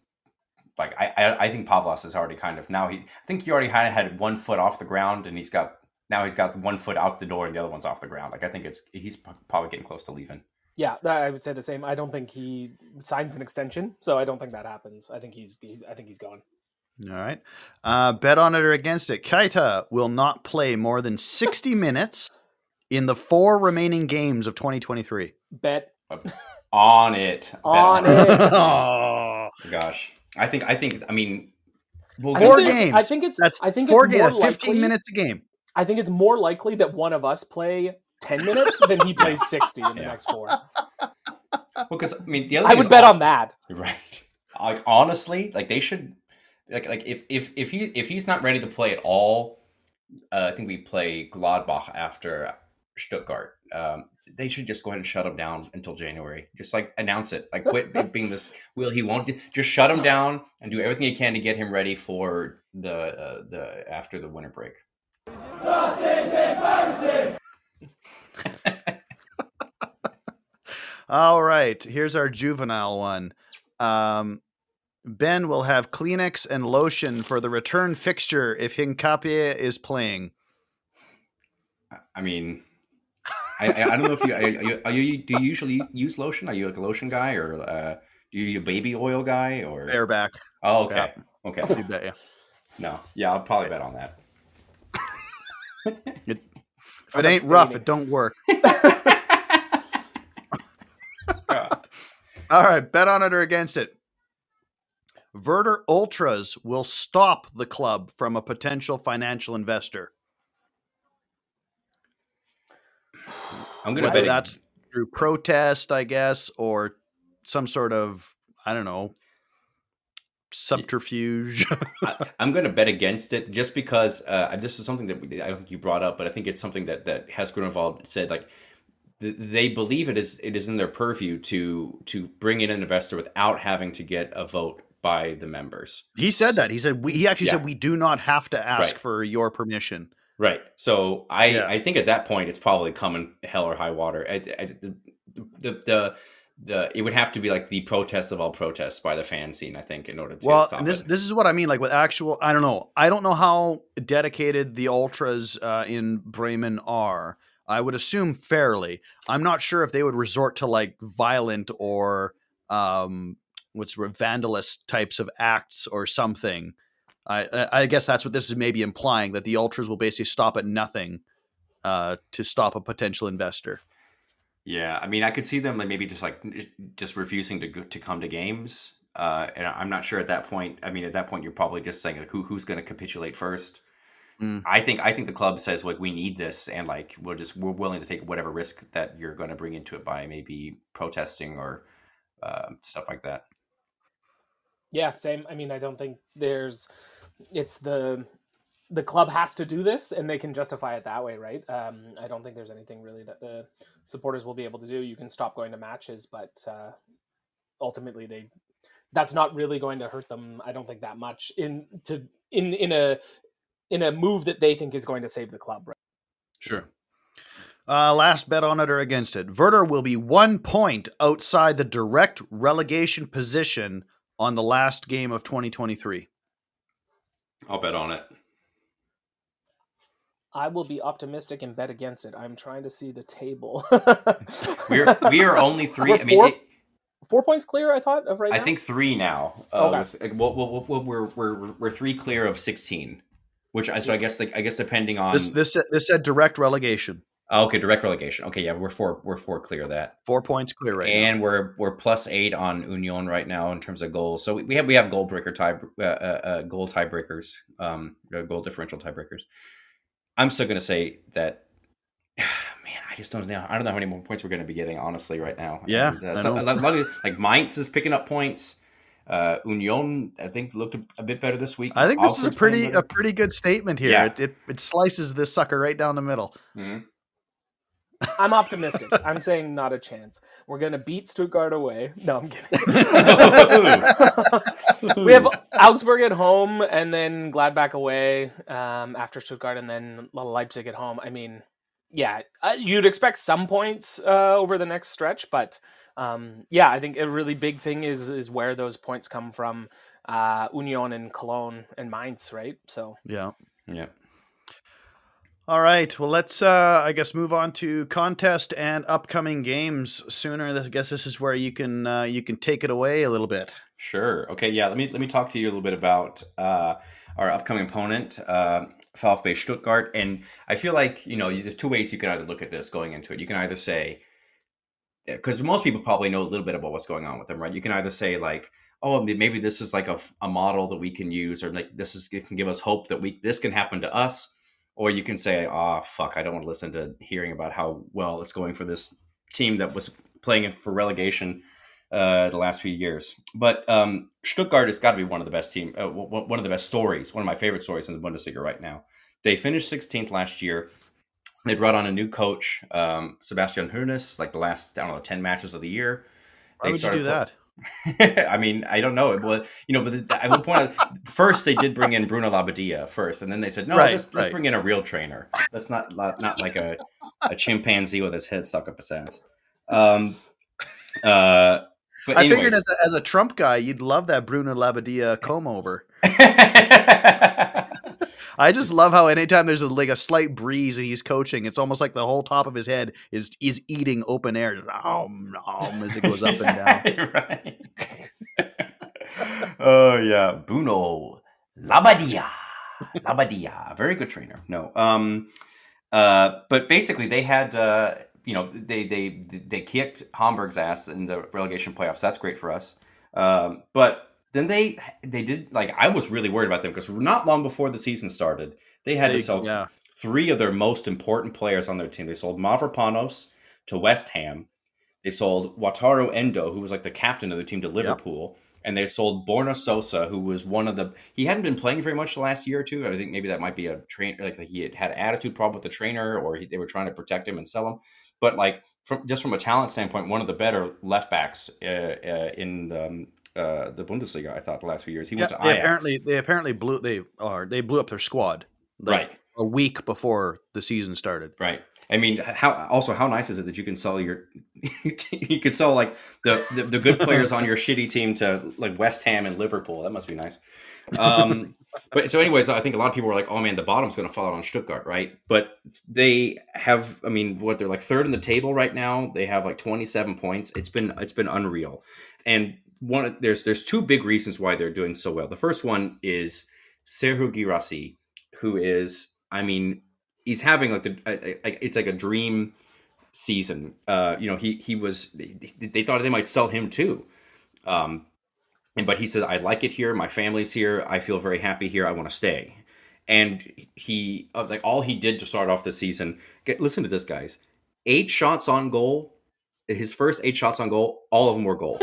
like I, I I think Pavlos is already kind of now he I think he already had had one foot off the ground and he's got now he's got one foot out the door and the other one's off the ground. Like I think it's he's probably getting close to leaving. Yeah, I would say the same. I don't think he signs an extension, so I don't think that happens. I think he's, he's I think he's gone. All right. Uh, bet on it or against it. Keita will not play more than 60 minutes in the four remaining games of 2023. Bet On it, On it. it. oh, Gosh, I think I think I mean. Well, I Four think games. I think it's that's I think four it's games, more 15 minutes a game. I think it's more likely that one of us play ten minutes than he plays sixty in the Yeah. next four. Well, because I mean the other I would bet hon- on that. Right. Like honestly, like they should like like if if if he if he's not ready to play at all, uh, I think we play Gladbach after Stuttgart. Um, they should just go ahead and shut him down until January. Just like announce it. Like quit being this. Will he won't just shut him down and do everything he can to get him ready for the uh, the after the winter break. All right. Here's our juvenile one. Um, ben will have Kleenex and lotion for the return fixture if Hincapie is playing. I mean. I, I I don't know if you are you, are you do you usually use lotion? Are you like a lotion guy or uh, do you a baby oil guy or Bareback. Oh, okay. Okay. You bet ya. No. Yeah, I'll probably bet on that. If I'm it ain't rough, it don't work. All right, bet on it or against it. Werder Ultras will stop the club from a potential financial investor. I'm gonna Whether bet that's through protest, I guess, or some sort of I don't know subterfuge. I, I'm going to bet against it just because uh, this is something that we, I don't think you brought up, but I think it's something that that has Grünwald said. Like th- they believe it is it is in their purview to to bring in an investor without having to get a vote by the members. he said that. He said we, he actually Yeah. said we do not have to ask Right. for your permission. Right. So I Yeah. I think at that point it's probably coming hell or high water. I, I, the, the the the it would have to be like the protest of all protests by the fan scene. I think in order to Well, stop and this it. this is what I mean. Like with actual, I don't know. I don't know how dedicated the ultras uh, in Bremen are. I would assume fairly. I'm not sure if they would resort to like violent or um, what's vandalist types of acts or something. I I I guess that's what this is maybe implying that the ultras will basically stop at nothing uh, to stop a potential investor. Yeah, I mean, I could see them like maybe just like just refusing to to come to games. Uh, and I'm not sure at that point. I mean, at that point, you're probably just saying like, who who's going to capitulate first. Mm. I think I think the club says like we need this, and like we're just we're willing to take whatever risk that you're going to bring into it by maybe protesting or uh, stuff like that. Yeah, same. I mean, I don't think there's. It's the the club has to do this, and they can justify it that way, right? Um, I don't think there's anything really that the supporters will be able to do. You can stop going to matches, but uh, ultimately, they that's not really going to hurt them. I don't think that much in to in in a in a move that they think is going to save the club, right? Sure. Uh, last bet on it or against it. Werder will be one point outside the direct relegation position on the last game of 2023. I'll bet on it. I will be optimistic and bet against it. I'm trying to see the table. We're we are only 3 We're I mean, four- it- four points clear. I thought of right I now. think three now. Uh, Okay. with, uh, well, well, well, we're, we're we're three clear of sixteen, which I so I guess like I guess depending on This this this said direct relegation. Oh, okay direct relegation. Okay, yeah, we're four we're four clear of that, Four points clear right now. and we're we're plus eight on Union right now in terms of goals. So we, have we have goal breaker tie uh, uh, uh, goal tiebreakers, um, uh, goal differential tiebreakers. I'm still gonna say that. Man, I just don't know. I don't know how many more points we're going to be getting, honestly, right now. Yeah, And, uh, so- like, like- Mainz is picking up points. Uh, Union, I think, looked a, a bit better this week. I think this is a pretty a pretty good statement here. Yeah. It, it it slices this sucker right down the middle. Mhm. I'm optimistic. I'm saying not a chance. We're gonna beat Stuttgart away. No, I'm kidding. we have Augsburg at home, and then Gladbach away um, after Stuttgart, and then Leipzig at home. I mean, yeah, uh, you'd expect some points uh, over the next stretch, but um, yeah, I think a really big thing is is where those points come from. Uh, Union and Cologne and Mainz, right? So Yeah. Yeah. All right. Well, let's uh I guess move on to contest and upcoming games sooner. I guess this is where you can uh, you can take it away a little bit. Sure. Okay. Yeah. Let me let me talk to you a little bit about uh, our upcoming opponent, uh, VfB Stuttgart, and I feel like you know there's two ways you can either look at this going into it. You can either say because most people probably know a little bit about what's going on with them, right? You can either say like, oh, maybe this is like a, a model that we can use, or like this is it can give us hope that we this can happen to us, or you can say, oh fuck, I don't want to listen to hearing about how well it's going for this team that was playing for relegation uh, the last few years. But um, Stuttgart has got to be one of the best team, uh, w- one of the best stories, one of my favorite stories in the Bundesliga right now. They finished 16th last year. They brought on a new coach, um, Sebastian Hoeneß, like the last I don't know 10 matches of the year. Why would you do that? I mean, I don't know. Well, you know, but the, I will point out first they did bring in Bruno Labbadia first, and then they said, no, Right, let's, let's right. bring in a real trainer. That's not not, like a, a chimpanzee with his head stuck up his ass. Um, uh, but I figured as a, as a Trump guy, you'd love that Bruno Labbadia comb over. I just love how anytime there's a, like a slight breeze and he's coaching, it's almost like the whole top of his head is is eating open air, just, om, om, as it goes up and down. right. oh yeah, Bruno Labbadia. Labbadia, very good trainer. No, um, uh, but basically they had, uh, you know, they they they kicked Hamburg's ass in the relegation playoffs. That's great for us. Um, but then they they did like I was really worried about them because not long before the season started, they had to sell yeah. three of their most important players on their team. They sold Mavropanos to West Ham. They sold Wataru Endo, who was like the captain of the team, to Liverpool. And they sold Borna Sosa, who was one of the. He hadn't been playing very much the last year or two. I think maybe that might be a train. Like he had had attitude problem with the trainer, or he, they were trying to protect him and sell him. But like from just from a talent standpoint, one of the better left backs uh, uh, in um, uh, the Bundesliga. I thought the last few years he Yeah, went to they Ajax. apparently they apparently blew they are they blew up their squad like, right. a week before the season started. Right. I mean, how also how nice is it that you can sell your you could sell like the, the the good players on your shitty team to like West Ham and Liverpool. That must be nice. Um, but so, anyways, I think a lot of people were like, "Oh man, the bottom's going to fall out on Stuttgart," right? But they have, I mean, what they're like third in the table right now. They have like twenty seven points. It's been it's been unreal, and one there's there's two big reasons why they're doing so well. The first one is Serhou Guirassy, who is, I mean, he's having like the it's like a dream season, uh, you know, he he was they thought they might sell him too. Um, and but he said, "I like it here. My family's here. I feel very happy here. I want to stay." And he uh, like all he did to start off the season. Get listen to this, guys. Eight shots on goal. His first eight shots on goal, all of them were goals.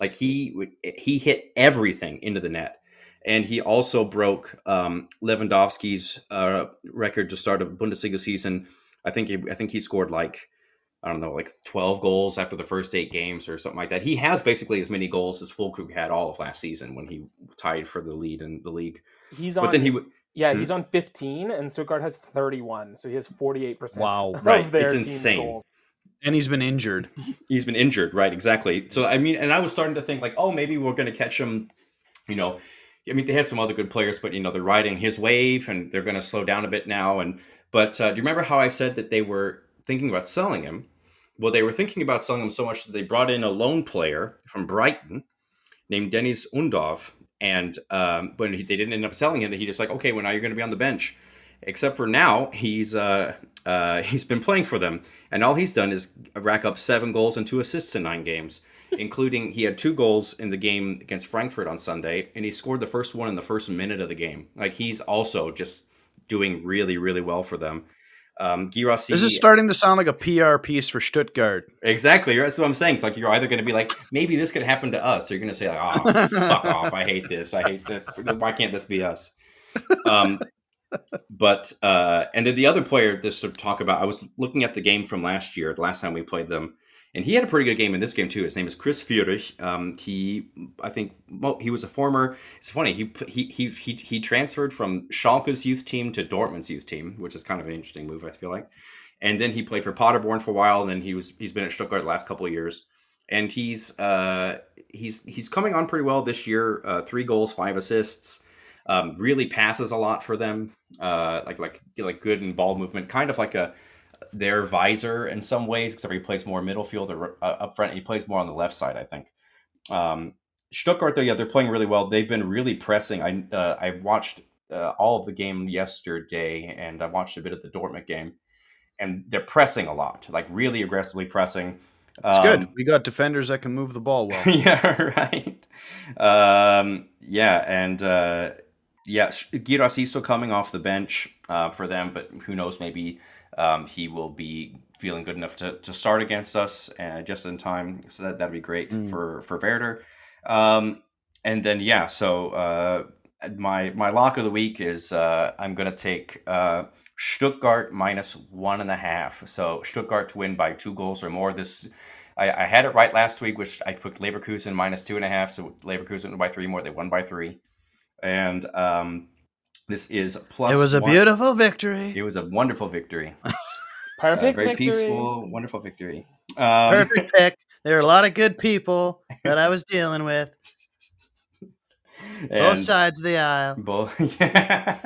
Like he he hit everything into the net and he also broke um, Lewandowski's uh, record to start a Bundesliga season. I think he, I think he scored like I don't know, like twelve goals after the first eight games or something like that. He has basically as many goals as Füllkrug had all of last season when he tied for the lead in the league. He's But on. then he would. yeah, Hmm? he's on 15, and Stuttgart has 31, so he has 48 percent. Wow, of right, their it's insane. goals. And he's been injured. He's been injured, right? Exactly. So I mean, and I was starting to think like, oh, maybe we're going to catch him. You know, I mean, they had some other good players, but you know, they're riding his wave, and they're going to slow down a bit now. And but uh, do you remember how I said that they were thinking about selling him? Well, they were thinking about selling him so much that they brought in a loan player from Brighton named Deniz Undav, and um, when he, they didn't end up selling him, he just like, okay, well now you're going to be on the bench. Except for now, he's uh, uh, he's been playing for them, and all he's done is rack up seven goals and two assists in nine games, including he had two goals in the game against Frankfurt on Sunday, and he scored the first one in the first minute of the game. Like he's also just doing really, really well for them. Um, Guirassy, This is starting to sound like a PR piece for Stuttgart. Exactly. That's what I'm saying. It's like you're either going to be like, maybe this could happen to us, or you're going to say, like, oh, fuck off. I hate this. I hate this. Why can't this be us? Um, but uh, and then the other player just to talk about, I was looking at the game from last year, the last time we played them, and he had a pretty good game in this game too. His name is Chris Führich. Um, he, I think, well, he was a former. It's funny. He he he he he transferred from Schalke's youth team to Dortmund's youth team, which is kind of an interesting move. I feel like. And then he played for Paderborn for a while, and then he was he's been at Stuttgart the last couple of years, and he's uh he's he's coming on pretty well this year. Uh, three goals, five assists. Um, really passes a lot for them. Uh, like like like good in ball movement, kind of like a their visor in some ways, except he plays more middle field or uh, up front. He plays more on the left side, I think. Um, Stuttgart, though, yeah, they're playing really well. They've been really pressing. I uh, I watched uh, all of the game yesterday, and I watched a bit of the Dortmund game, and they're pressing a lot, like really aggressively pressing. It's Um, good. We got defenders that can move the ball well. yeah, right. Um, yeah, and yeah, Guirassy still coming off the bench uh, for them, but who knows? Maybe um, he will be feeling good enough to, to start against us uh, just in time. So that that'd be great for for Werder. Um, and then yeah, so uh, my my lock of the week is uh, I'm gonna take uh, Stuttgart minus one and a half. So Stuttgart to win by two goals or more. This I, I had it right last week, which I put Leverkusen minus two and a half. So Leverkusen by three more. They won by three, and um, this is plus. It was a one- beautiful victory. It was a wonderful victory. A Perfect very victory. peaceful, wonderful victory. Um, Perfect pick. There are a lot of good people that I was dealing with. Both sides of the aisle. both. yeah.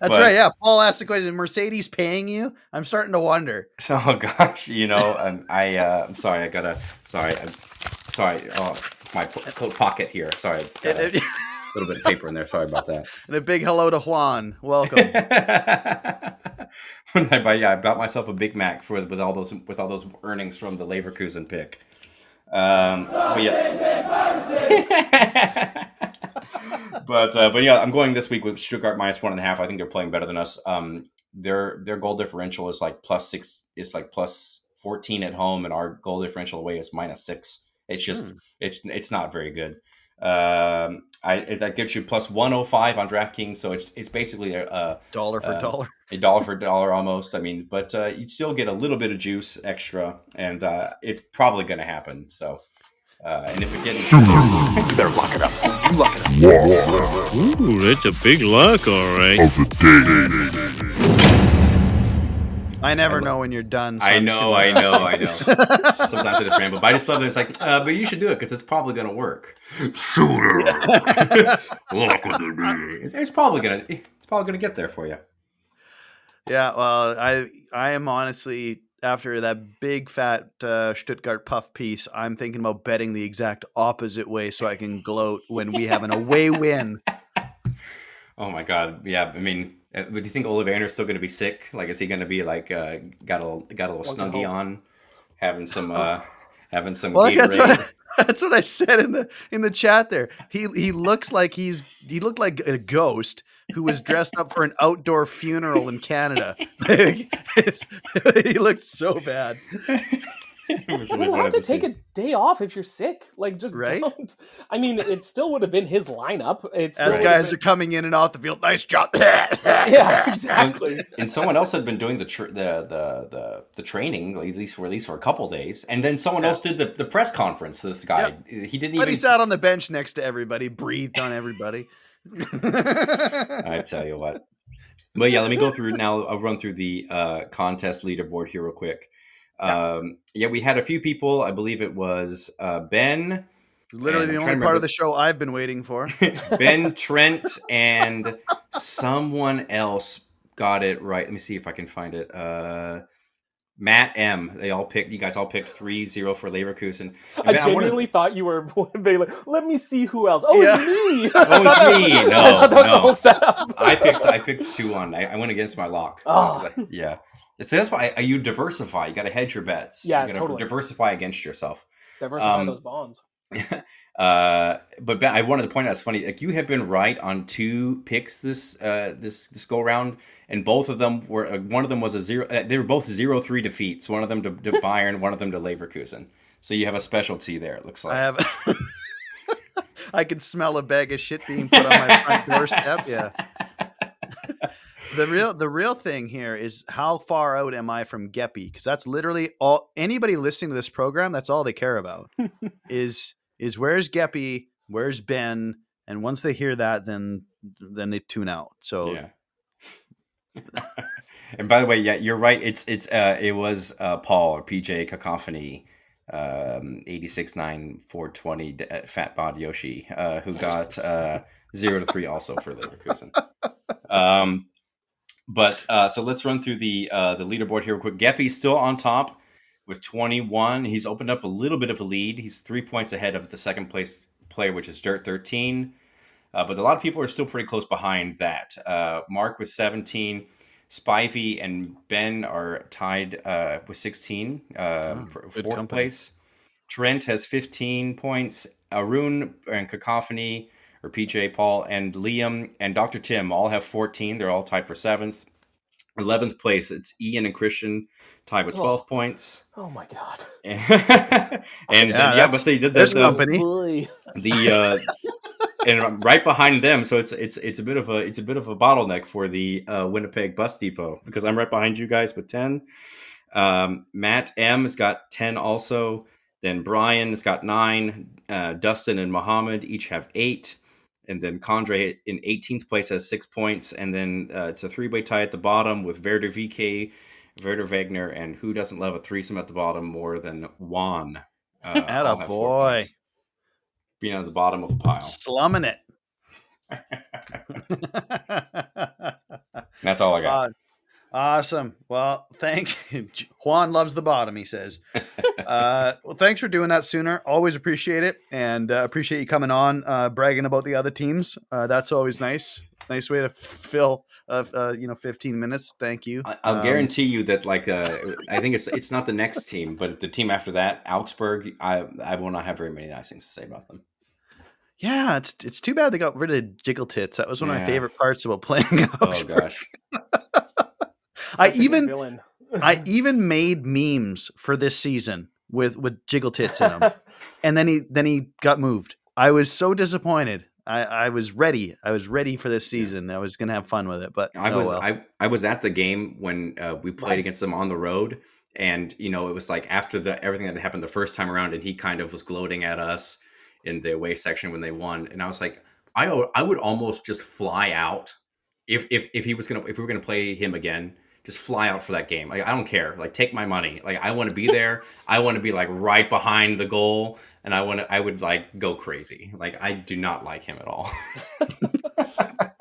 That's But- right. Yeah. Paul asked the question Mercedes paying you? I'm starting to wonder. Oh gosh, you know, um, I uh, I'm sorry, I gotta sorry, I'm sorry. Oh, it's my po- coat pocket here. Sorry, it's got a And little bit of paper in there. Sorry about that. And a big hello to Juan. Welcome. When I buy, yeah, I bought myself a Big Mac for with all those with all those earnings from the Leverkusen pick. Um, but yeah. but uh, but yeah, I'm going this week with Stuttgart minus one and a half. I think they're playing better than us. Um, their their goal differential is like plus six. It's like plus fourteen at home, and our goal differential away is minus six. It's just it's it's not very good. Um, I that gives you plus one hundred five on DraftKings, so it's it's basically a, a dollar for Um, dollar. a dollar for dollar almost. I mean, but uh, you still get a little bit of juice extra, and uh, it's probably going to happen. So, uh, and if it didn't, Ooh, that's a big luck, all right. I never know when you're done. so I I'm know, I know, I know. Sometimes I just ramble, but I just love that it's like, uh, but you should do it because it's probably going to work. Sooner, it's, it's probably gonna, it's probably gonna get there for you. Yeah, well, I I am honestly after that big fat uh, Stuttgart puff piece, I'm thinking about betting the exact opposite way so I can gloat when we have an away win. Oh my god, yeah. I mean, but do you think Ole Werner's still going to be sick? Like, is he going to be like uh, got a got a little One can snuggie hope. on, having some uh, having some Well, that's what, I, that's what I said in the in the chat there. He he looks like he's he looked like a ghost who was dressed up for an outdoor funeral in Canada. He looked so bad. It was You're really allowed funny to see. take a day off if you're sick. Like, just Right? don't. I mean, it still would have been his lineup. It still As guys have are coming in and off the field, nice job. been- yeah, exactly. and someone else had been doing the tr- the, the the the training at least for at least for a couple days, and then someone else did the, the press conference. This guy, he didn't But even. he sat on the bench next to everybody, breathed on everybody. I tell you what. But yeah, let me go through now. I'll run through the uh, contest leaderboard here real quick. Um, yeah, we had a few people. I believe it was uh, Ben, Literally the only part remember- of the show I've been waiting for. Ben Trent, and someone else got it right. Let me see if I can find it. Uh, Matt M. They all picked. You guys all picked 3-0 for Leverkusen. And I Ben, wanna- genuinely thought you were they like, let me see who else. Oh, Yeah. it's me. Oh, it's me. I No, thought that was no. the whole setup. I picked. I picked two one. I, I went against my lock. Oh. Like, yeah. So that's why I, you diversify. You got to hedge your bets. Yeah, you gotta totally. diversify against yourself. Diversify Um, those bonds. uh, but Ben, I wanted to point out it's funny. Like you have been right on two picks this uh, this this go round, and both of them were uh, one of them was a zero. Uh, they were both zero three defeats. One of them to, to Bayern, one of them to Leverkusen. So you have a specialty there. It looks like. I have. I can smell a bag of shit being put on my front doorstep. Yeah. The real the real thing here is how far out am I from Geppy? Because that's literally all anybody listening to this program. That's all they care about is is where's Geppy, where's Ben, and once they hear that, then then they tune out. So Yeah. and by the way, yeah, you're right. It's it's uh it was uh Paul or PJ Cacophony um 869 uh, Fat Bod Yoshi uh who got uh 0 to 3 also for Leverkusen. Um but uh so let's run through the uh the leaderboard here real quick. Geppy's still on top with 21. He's opened up a little bit of a lead. He's 3 points ahead of the second place player which is Dirt 13. Uh, but a lot of people are still pretty close behind that. Uh, Mark with 17, Spivey and Ben are tied uh, with 16 uh, for Oh, good fourth company. place. Trent has 15 points. Arun and Cacophony, or PJ Paul, and Liam and Dr. Tim all have 14. They're all tied for seventh. 11th place, it's Ian and Christian tied with 12 points. Oh my god. and then, yeah, but see, the, the, there's the- company. The uh and right behind them so it's it's it's a bit of a it's a bit of a bottleneck for the uh winnipeg bus depot because i'm right behind you guys with 10 um matt m has got 10 also then brian has got 9 uh dustin and mohammed each have 8 and then Condre in 18th place has six points, and then uh, it's a three-way tie at the bottom with Werder VK, Werder Wagner, and who doesn't love a threesome at the bottom more than Juan? Uh, have four boy. being at the bottom of the pile. slumming it. That's all I got. Uh, awesome. Well, thank you. Juan loves the bottom. He says. uh, well, thanks for doing that sooner. Always appreciate it, and uh, appreciate you coming on, uh, bragging about the other teams. Uh, that's always nice. Nice way to fill, uh, uh, you know, fifteen minutes. Thank you. I- I'll Um, guarantee you that, like, uh, I think it's it's not the next team, but the team after that, Augsburg. I I will not have very many nice things to say about them. Yeah, it's it's too bad they got rid of Jiggle Tits. That was one of my favorite parts about playing Augsburg. Oh gosh, I Such a good even- villain. I even made memes for this season with with Jiggle Tits in them. and then he then he got moved. I was so disappointed. I, I was ready. I was ready for this season. I was gonna have fun with it, but I oh was well. I I was at the game when uh, we played Right. against them on the road, and you know it was like after the everything that happened the first time around, and he kind of was gloating at us in the away section when they won, and I was like, I I would almost just fly out if if if he was gonna if we were gonna play him again. Just fly out for that game. Like I don't care. Like take my money. Like I want to be there. I want to be like right behind the goal, and I want to. I would like go crazy. Like I do not like him at all.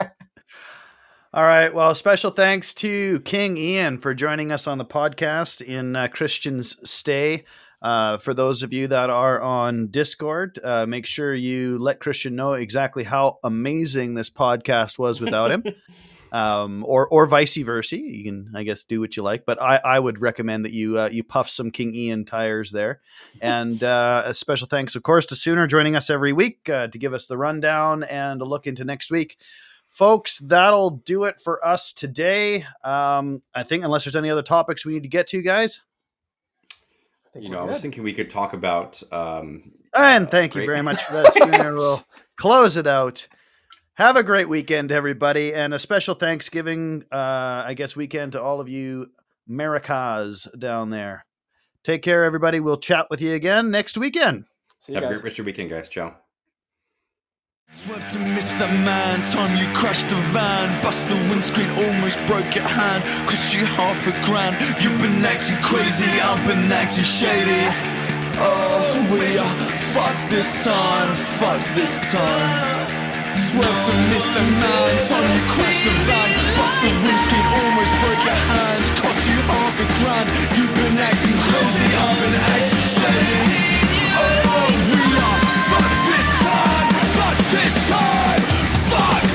All right. Well, special thanks to King Iain for joining us on the podcast in uh, Christian's stay. Uh, for those of you that are on Discord, uh, make sure you let Christian know exactly how amazing this podcast was without him. um, or or vice versa. You can, I guess, do what you like. But I, I would recommend that you uh, you puff some King Iain tires there. And uh, a special thanks, of course, to Sooner joining us every week uh, to give us the rundown and a look into next week. Folks, that'll do it for us today. Um, I think, unless there's any other topics we need to get to, guys. You know, I was thinking we could talk about. Um, And thank you great. very much for that, Schooner. we'll close it out. Have a great weekend, everybody, and a special Thanksgiving, uh, I guess, weekend to all of you Americas down there. Take care, everybody. We'll chat with you again next weekend. See you have a great rest of your weekend, guys. Ciao. Swerved to miss that man, time you crashed the van Bust the windscreen, almost broke your hand Cost you half a grand You've been acting crazy, I've been acting shady Oh, we are fucked this time, fucked this time Swerve to Mr. man, time you crash the van. Bust the windscreen, almost broke your hand. Cost you half a grand, you've been acting crazy. I've been acting shady. Oh, we are, fuck this time, fuck this time, fuck